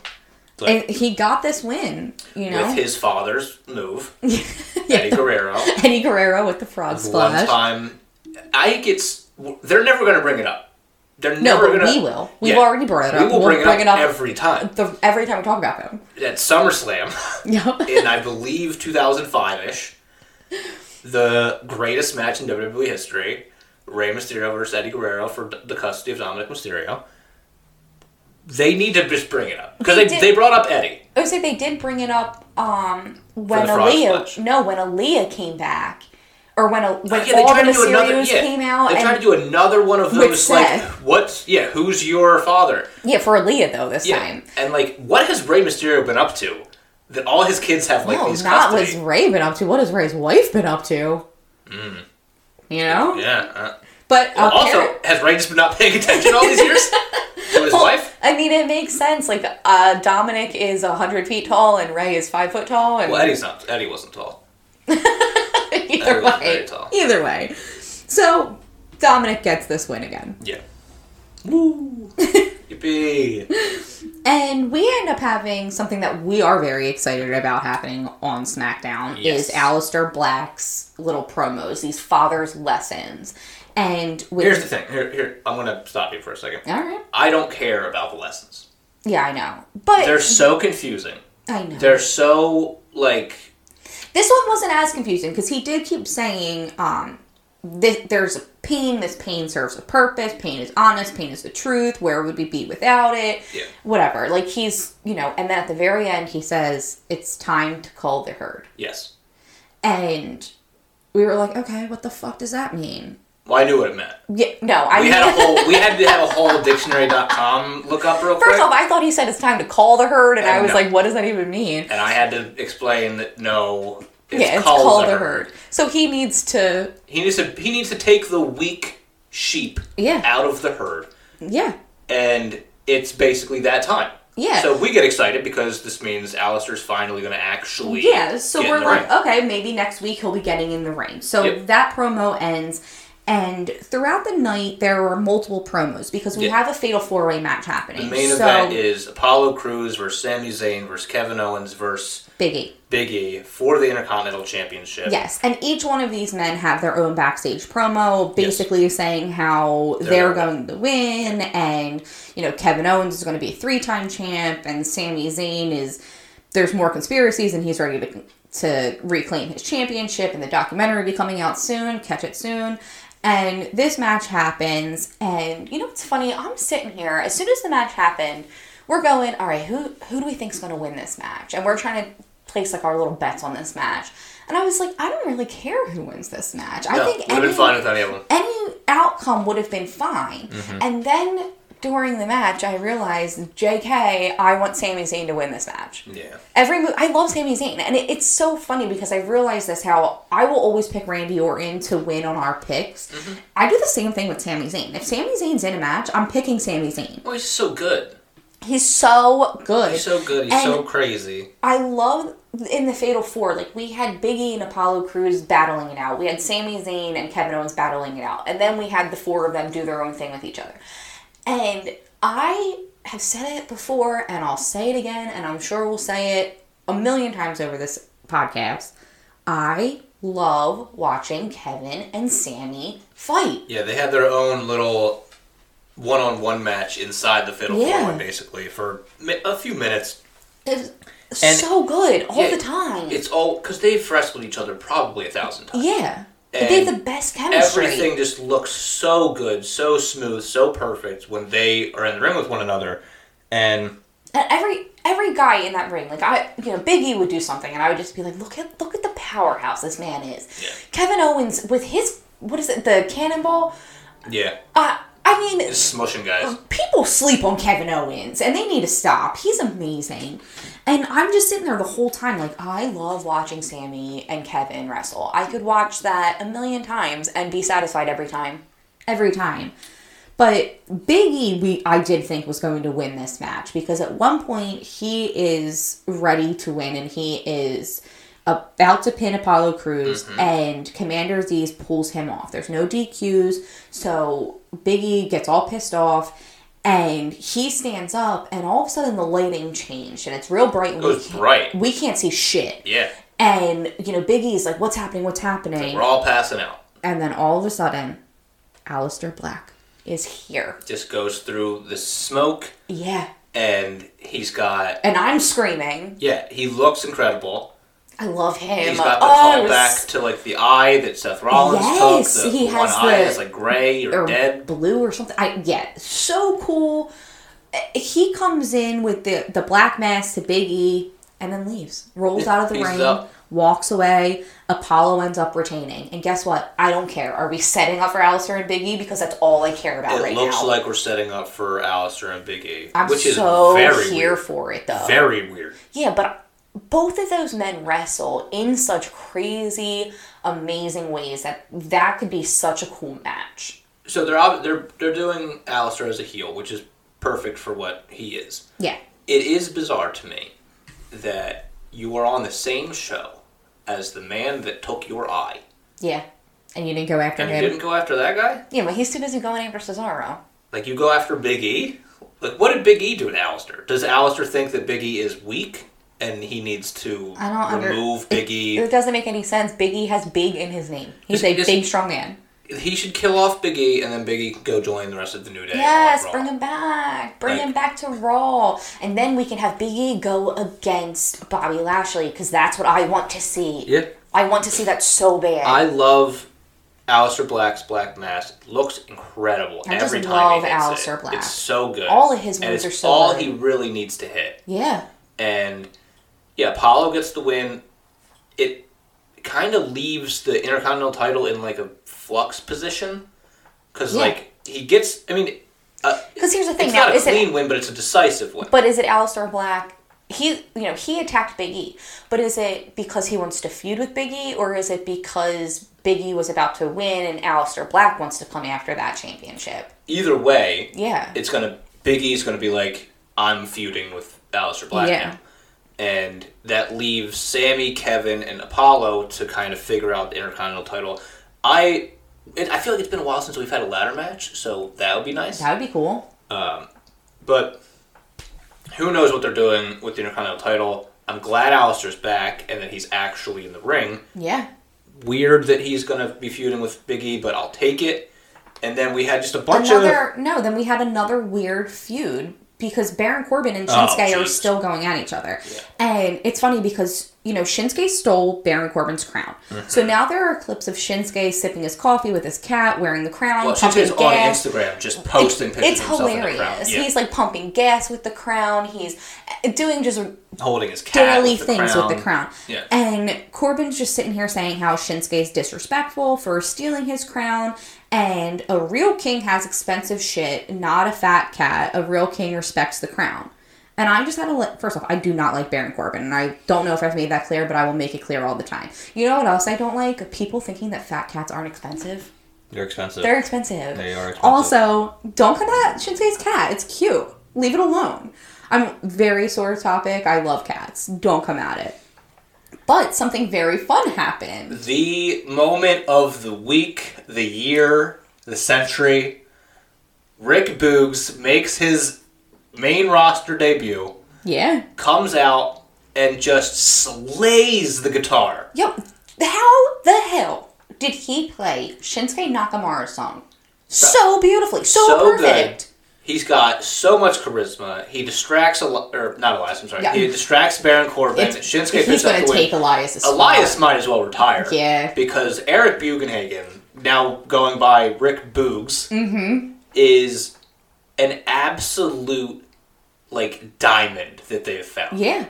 like, and he got this win. You know, with his father's move, yeah. Eddie Guerrero. Eddie Guerrero with the frog splash. One time, I gets. They're never going to bring it up. They're No, never but going to. we will. We've already brought it up. We will We'll bring, bring it it up up. every time. The, every time we talk about them. At SummerSlam, Yep. in I believe 2005 ish, the greatest match in WWE history, Rey Mysterio versus Eddie Guerrero for the custody of Dominic Mysterio. They need to just bring it up because They they, they brought up Eddie. I would say they did bring it up um, when Aalyah. splash. No, when Aalyah came back, or when a, when Yeah, they all the do another. Mysterios Yeah, came out. they tried to do another one of those. Like, what's yeah? Who's your father? yeah, for Aalyah though this Yeah, time. and like, what has Rey Mysterio been up to? That all his kids have like no, these not custody. what's Rey been up to. What has Rey's wife been up to? You know, Mm. Yeah. Uh, but also, apparent- has Rey just been not paying attention all these years to his Well, wife? I mean, it makes sense. Like, uh, Dominic is hundred feet tall, and Rey is five foot tall, and Well, Eddie's not. Eddie wasn't tall. either Eddie way, tall. either way. So Dominic gets this win again. Yeah. Woo! Yippee! And we end up having something that we are very excited about happening on SmackDown Yes. is Aleister Black's little promos, these father's lessons. And with Here's the thing. Here, here. I'm gonna stop you for a second. all right, I don't care about the lessons. yeah, I know, but They're so confusing. I know They're so like This one wasn't as confusing because he did keep saying, um, th- there's a pain, this pain serves a purpose, pain is honest, pain is the truth, where would we be without it? Yeah. Whatever. Like he's, you know, and then at the very end he says, it's time to call the herd. yes. And we were like, okay, what the fuck does that mean? Well, I knew what it meant. Yeah, no, I We had a whole. We had to have a whole dictionary.com look up real quick. First off, I thought he said it's time to call the herd, and I Uh, was no. like, what does that even mean? and I had to explain that no, it's yeah, it's called call the the herd. herd. So he needs to, He needs to. He needs to take the weak sheep Yeah. out of the herd, yeah, and it's basically that time. Yeah. So we get excited because this means Aleister's finally going to actually. Yeah, so we're like, ring. okay, maybe next week he'll be getting in the ring. So Yep. that promo ends, and throughout the night there were multiple promos because we Yeah. have a fatal four way match happening. The main so, event is Apollo Crews versus Sami Zayn versus Kevin Owens versus Biggie. Big E for the Intercontinental Championship. Yes, and each one of these men have their own backstage promo, basically saying how they're, They're- going to win, and you know Kevin Owens is going to be a three-time champ, and Sami Zayn is there's more conspiracies, and he's ready to to reclaim his championship, and the documentary will be coming out soon. Catch it soon. And this match happens, and you know what's funny? I'm sitting here as soon as the match happened. We're going, all right. Who who do we think's going to win this match? And we're trying to place like our little bets on this match. And I was like, I don't really care who wins this match. I think any, been fine with any of them. any outcome would have been fine. Mm-hmm. And then during the match, I realized, JK, I want Sami Zayn to win this match. Yeah. Every mo- I love Sami Zayn, and it, it's so funny because I realized this how I will always pick Randy Orton to win on our picks. Mm-hmm. I do the same thing with Sami Zayn. If Sami Zayn's in a match, I'm picking Sami Zayn. Well, he's so good. He's so good. He's so good. He's And- so crazy. I love in the Fatal Four, like we had Biggie and Apollo Crews battling it out. We had Sami Zayn and Kevin Owens battling it out. And then we had the four of them do their own thing with each other. And I have said it before and I'll say it again and I'm sure we'll say it a million times over this podcast. I love watching Kevin and Sami fight. Yeah, they had their own little one-on-one match inside the Fiddle Yeah. Basically for a few minutes. It's And- so good all Yeah, the time. It's all because they've wrestled each other probably a thousand times. yeah. And they have the best chemistry. Everything just looks so good, so smooth, so perfect when they are in the ring with one another. And And every every guy in that ring, like I, you know, Biggie would do something, and I would just be like, look at look at the powerhouse this man is. Yeah. Kevin Owens with his what is it, the cannonball? yeah, Uh, I mean, just smushing guys. people sleep on Kevin Owens, and they need to stop. He's amazing, and I'm just sitting there the whole time, like I love watching Sami and Kevin wrestle. I could watch that a million times and be satisfied every time, every time. But Biggie, we I did think was going to win this match because at one point he is ready to win and he is about to pin Apollo Crews mm-hmm. and Commander Azeez pulls him off. There's no DQs, so Biggie gets all pissed off and he stands up and all of a sudden the lighting changed and it's real bright and we goes can't, bright. we can't see shit. Yeah, And you know, Big E's like, What's happening? What's happening? we're all passing out. And then all of a sudden, Aleister Black is here. Just goes through the smoke, Yeah. and he's got And I'm screaming. yeah, he looks incredible. I love him. He's got the Oh, it was- callback to like the eye that Seth Rollins Yes, took. The he one has eye is like gray or, or dead. blue or something. I yeah, so cool. Uh, He comes in with the the black mask to Big E and then leaves. Rolls out of the ring, up. walks away. Apollo ends up retaining. And guess what? I don't care. Are we setting up for Aleister and Big E? Because that's all I care about It right looks like we're setting up for Aleister and Big E, I'm which is very here weird. for it though. Very weird. Yeah, but both of those men wrestle in such crazy, amazing ways that that could be such a cool match. So they're they're they're doing Aleister as a heel, which is perfect for what he is. Yeah. It is bizarre to me that you are on the same show as the man that took your eye, Yeah. And you didn't go after and you didn't go after that guy. Yeah, but he's too busy going after Cesaro. Like you go after Big E. Like what did Big E do to Aleister? Does Aleister think that Big E is weak and he needs to I don't under- remove Big E? It doesn't make any sense. Big E has big in his name. He's Is- a is- big, strong man. he should kill off Big E, and then Big E can go join the rest of the New Day. Yes, bring him back. Bring Like- him back to Raw. And then we can have Big E go against Bobby Lashley because that's what I want to see. Yeah. I want to see that so bad. I love Aleister Black's Black Mask. It looks incredible I just every time love he hits Aleister it. Black. It's so good. All of his moves are so all good. he really needs to hit. yeah. And yeah, Apollo gets the win. It kind of leaves the Intercontinental title in like a flux position because Yeah. like he gets. I mean, uh, Because here's the thing it's now, not a clean it win, but it's a decisive win. but is it Aleister Black? He you know, he attacked Big E. But is it because he wants to feud with Big E or is it because Big E was about to win and Aleister Black wants to come after that championship? Either way, Yeah. it's gonna Big E's gonna be like, I'm feuding with Aleister Black Yeah. now. And that leaves Sami, Kevin, and Apollo to kind of figure out the Intercontinental title. I it, I feel like it's been a while since we've had a ladder match, so that would be nice. That would be cool. Um, but who knows what they're doing with the Intercontinental title? I'm glad Aleister's back and that he's actually in the ring. Yeah. Weird that he's gonna be feuding with Big E, but I'll take it. And then we had just a bunch of another no, then we had another weird feud because Baron Corbin and Oh, Shinsuke are still going at each other. And it's funny because, you know, Shinsuke stole Baron Corbin's crown. Mm-hmm. So now there are clips of Shinsuke sipping his coffee with his cat, wearing the crown, well, Shinsuke's on gas. Instagram just posting it's, pictures it's of himself in the hilarious. Yeah. He's like pumping gas with the crown. He's doing just holding his cat daily things crown. with the crown. Yeah. And Corbin's just sitting here saying how Shinsuke's disrespectful for stealing his crown. And a real king has expensive shit, not a fat cat. A real king respects the crown. And I just had to let, first off, I do not like Baron Corbin. And I don't know if I've made that clear, but I will make it clear all the time. You know what else I don't like? People thinking that fat cats aren't expensive. They're expensive. They're expensive. They are expensive. Also, don't come at Shinsuke's cat. It's cute. Leave it alone. I'm very sore topic. I love cats. Don't come at it. But something very fun happened. the moment of the week, the year, the century. Rick Boogs makes his main roster debut, Yeah. comes out, and just slays the guitar. Yo, how the hell did he play Shinsuke Nakamura's song so beautifully, so, So perfect? good. He's got so much charisma. He distracts a Eli- or not Elias. I'm sorry. Yeah. He distracts Baron Corbin. It's- Shinsuke he's the win. take Elias's spot. Elias might as well retire. Yeah. Because Eric Bugenhagen, now going by Rick Boogs, Mm-hmm. is an absolute like diamond that they have found. Yeah.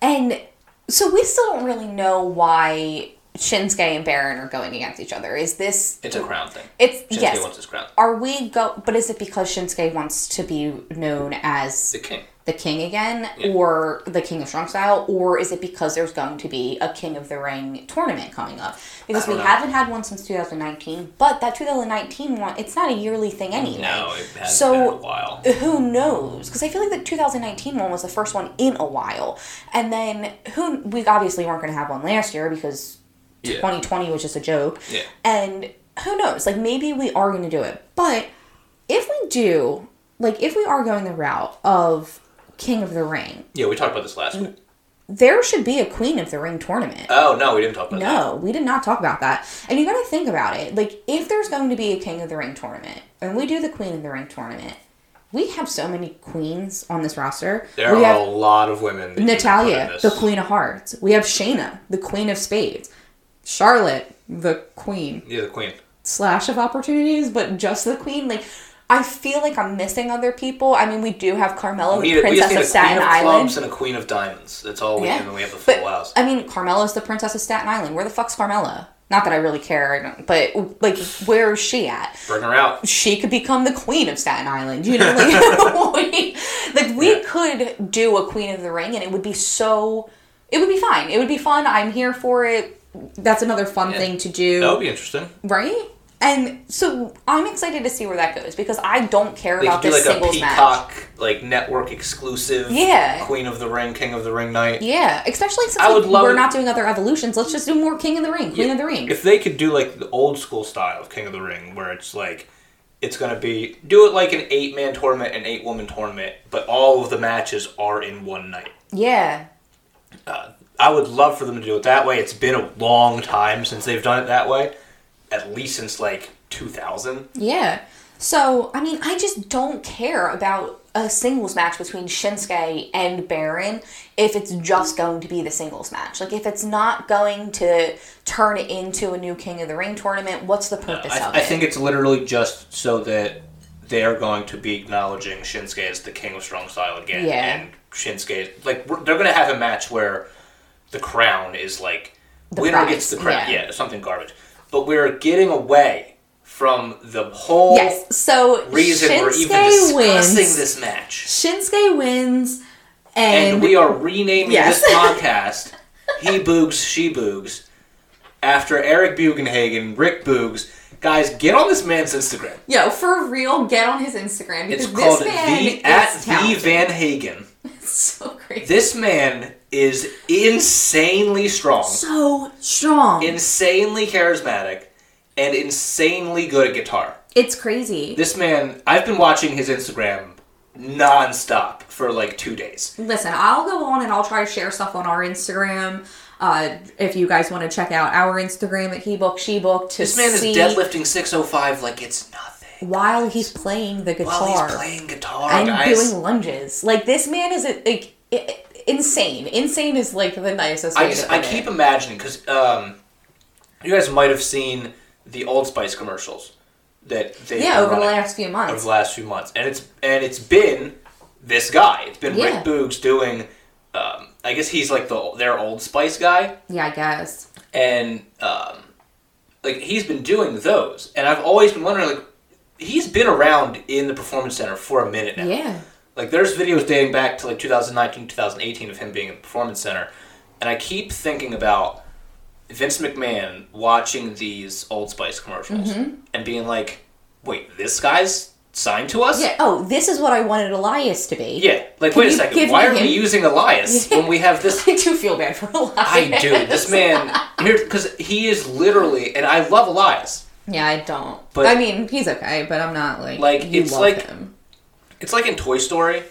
And so we still don't really know why Shinsuke and Baron are going against each other. Is this It's a crown thing. it's Shinsuke yes. wants his crown. Are we go but is it because Shinsuke wants to be known as The king. the king again Yeah. or the king of strong style or is it because there's going to be a king of the ring tournament coming up because we know. haven't had one since 2019 but that 2019 one it's not a yearly thing anyway No, it hasn't So- been a while. who knows because i feel like the 2019 one was the first one in a while and then who we obviously weren't going to have one last year because Yeah. 2020 was just a joke Yeah. and who knows like maybe we are going to do it but if we do like if we are going the route of king of the ring Yeah, we talked about this last week. there should be a queen of the ring tournament Oh no, we didn't talk about that. no, we did not talk about that. And you got to think about it. Like, if there's going to be a King of the Ring tournament, and we do the Queen of the Ring tournament, we have so many queens on this roster. There we are have a lot of women. that you can put Natalya, the Queen of Hearts. We have Shayna, the Queen of Spades. Charlotte, the Queen. Yeah, the queen. Slash of opportunities, but just the Queen. Like, I feel like I'm missing other people. I mean, we do have Carmella, We, the need, Princess of Staten queen of Island. clubs and a queen of diamonds. That's all we Yeah. need, and we have the full But house. I mean, Carmella's the princess of Staten Island. Where the fuck's Carmella? Not that I really care, but like, where is she at? Bring her out. She could become the queen of Staten Island. You know, like we, like we Yeah. could do a Queen of the Ring, and it would be so. It would be fine. It would be fun. I'm here for it. That's another fun Yeah. thing to do, That would be interesting. right? And so I'm excited to see where that goes because I don't care They about could do this like a singles match. peacock, like network exclusive. Yeah. Queen of the Ring, King of the Ring night. Yeah, especially since I like, would love we're it- not doing other evolutions. Let's just do more King of the Ring, Queen Yeah, of the Ring. If they could do like the old school style of King of the Ring, where it's like it's gonna be do it like an eight man tournament, an eight woman tournament, but all of the matches are in one night. yeah, Uh, I would love for them to do it that way. It's been a long time since they've done it that way. At least since like 2000. Yeah. So, I mean, I just don't care about a singles match between Shinsuke and Baron if it's just going to be the singles match. Like, if it's not going to turn it into a new King of the Ring tournament, what's the purpose I, of I it? think it's literally just so that they are going to be acknowledging Shinsuke as the king of strong style again. Yeah. And Shinsuke, like, they're going to have a match where the crown is like, The winner prize, gets the crown. yeah. Yeah. something garbage. But we're getting away from the whole yes. So, reason we're even Shinsuke discussing wins. this match. Shinsuke wins. And, And we are renaming Yes. this podcast He Boogs, She Boogs after Eric Bugenhagen, Rick Boogs. Guys, get on this man's Instagram. Yo, for real, get on his Instagram It's called this man the is at the talented. Van Hagen. It's so crazy. This man is insanely strong, so strong. insanely charismatic, and insanely good at guitar. it's crazy. This man, I've been watching his Instagram nonstop for like two days. Listen, I'll go on and I'll try to share stuff on our Instagram. Uh, if you guys want to check out our Instagram at HeBook SheBook to This man see is deadlifting 605 like it's nothing. while he's playing the guitar While he's playing guitar, and guys. doing lunges. Like this man is a, like i- insane. Insane is like the nicest I just I put keep it. imagining because um, you guys might have seen the Old Spice commercials that they Yeah, over the last few months over the last few months, and it's and it's been this guy. It's been Yeah. Rick Boogs doing. Um, I guess he's like the their Old Spice guy, Yeah, I guess. and um, like he's been doing those, and I've always been wondering like he's been around in the performance center for a minute now. Yeah. Like there's videos dating back to like 2019, 2018 of him being at the performance center, and I keep thinking about Vince McMahon watching these Old Spice commercials Mm-hmm. and being like, "Wait, this guy's signed to us?" Yeah. Oh, this is what I wanted Elias to be. Yeah. Like, Can wait a second. Why are we using Elias when we have this? I do feel bad for Elias. I do. This man here because he is literally, and I love Elias. Yeah, I don't. But- I mean, he's okay, but I'm not like Like, it's like- him. It's like in Toy Story,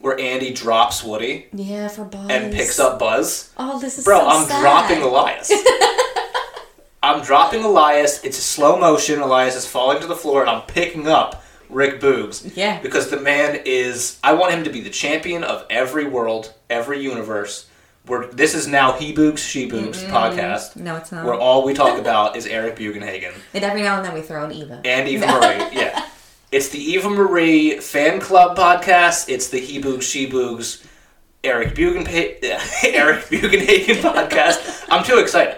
where Andy drops Woody Yeah, for Buzz. and picks up Buzz. Oh, this is Bro, so I'm sad. dropping Elias. I'm dropping Elias. It's a slow motion. Elias is falling to the floor, and I'm picking up Rick Boogs. Yeah. Because the man is. I want him to be the champion of every world, every universe. Where this is now He Boogs, She Boogs mm-hmm. podcast, No, it's not. where all we talk about is Eric Bugenhagen and every now and then we throw an Eva. and Eva Marie. Yeah. It's the Eva Marie fan club podcast. It's the He Boogs, She Boogs, Eric Bugen Eric Bugenhagen podcast. I'm too excited.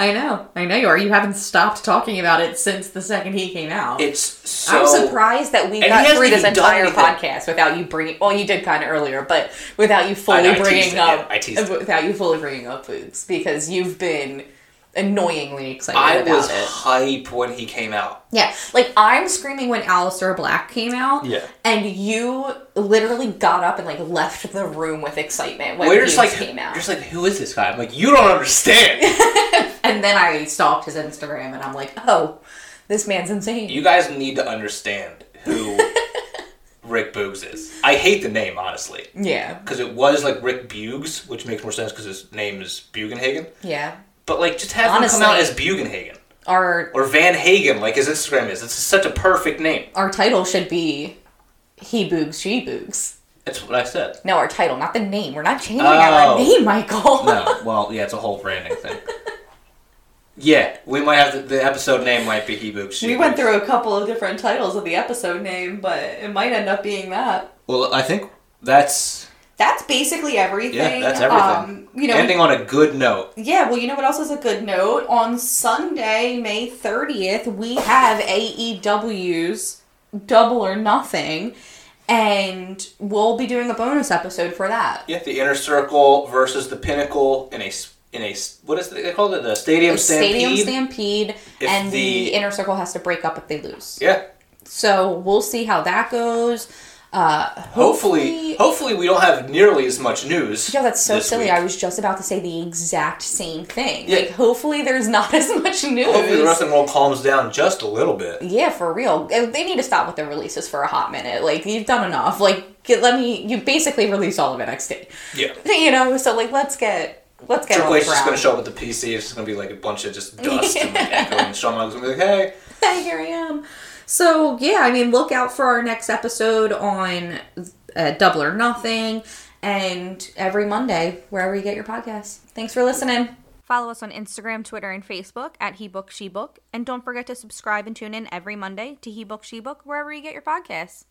I know, I know you are. You haven't stopped talking about it since the second he came out. It's so. I'm surprised that we And got through this entire podcast without you bringing. Well, you did kind of earlier, but without you fully I know, I bringing it, up. yeah, I teased it. without you fully bringing up Boogs because you've been annoyingly excited I about was it. hype when he came out. Yeah, like I'm screaming when Aleister Black came out. Yeah. and you literally got up and like left the room with excitement when We're he just like, came out. just like, who is this guy? I'm like, you don't understand. and then I stalked his Instagram, and I'm like, oh, this man's insane. you guys need to understand who Rick Boogs is. I hate the name honestly yeah, because it was like Rick Bugs, which makes more sense because his name is Bugenhagen. yeah. But like, just have him come out as Bugenhagen. Our or Van Hagen, like his Instagram is. It's such a perfect name. our title should be he boogs, she boogs. That's what I said. No, our title, not the name. We're not changing Oh. our name, Michael. No, well, yeah, it's a whole branding thing. Yeah, we might have the, the episode name might be He Books. She we went through a couple of different titles of the episode name, but it might end up being that. Well, I think that's That's basically everything. yeah, that's everything. Um, you know, ending on a good note. Yeah, well, you know what else is a good note? On Sunday, May 30th, we have AEW's Double or Nothing, and we'll be doing a bonus episode for that. Yeah, the inner circle versus the pinnacle in a in a what is it, they called it the stadium The stampede. Stadium Stampede, If and the, the- inner circle has to break up if they lose. Yeah, So we'll see how that goes. Uh, hopefully, hopefully we don't have nearly as much news. Yeah, that's so silly. week. I was just about to say the exact same thing. Yeah. Like, hopefully, there's not as much news. Hopefully the wrestling world calms down just a little bit. Yeah, for real. Uh, They need to stop with their releases for a hot minute. Like you've done enough. Like get, let me. You basically released all of NXT. Yeah. You know, so like let's get let's get Triple H is just gonna show up with the PC. It's just gonna be like a bunch of just dust and like echoing. And Shawn Michaels gonna be like, hey. "Hey, Here I am. So yeah, I mean, look out for our next episode on uh, Double or Nothing, and every Monday wherever you get your podcasts. Thanks for listening. Follow us on Instagram, Twitter, and Facebook at He Book She Book, and don't forget to subscribe and tune in every Monday to He Book She Book wherever you get your podcasts.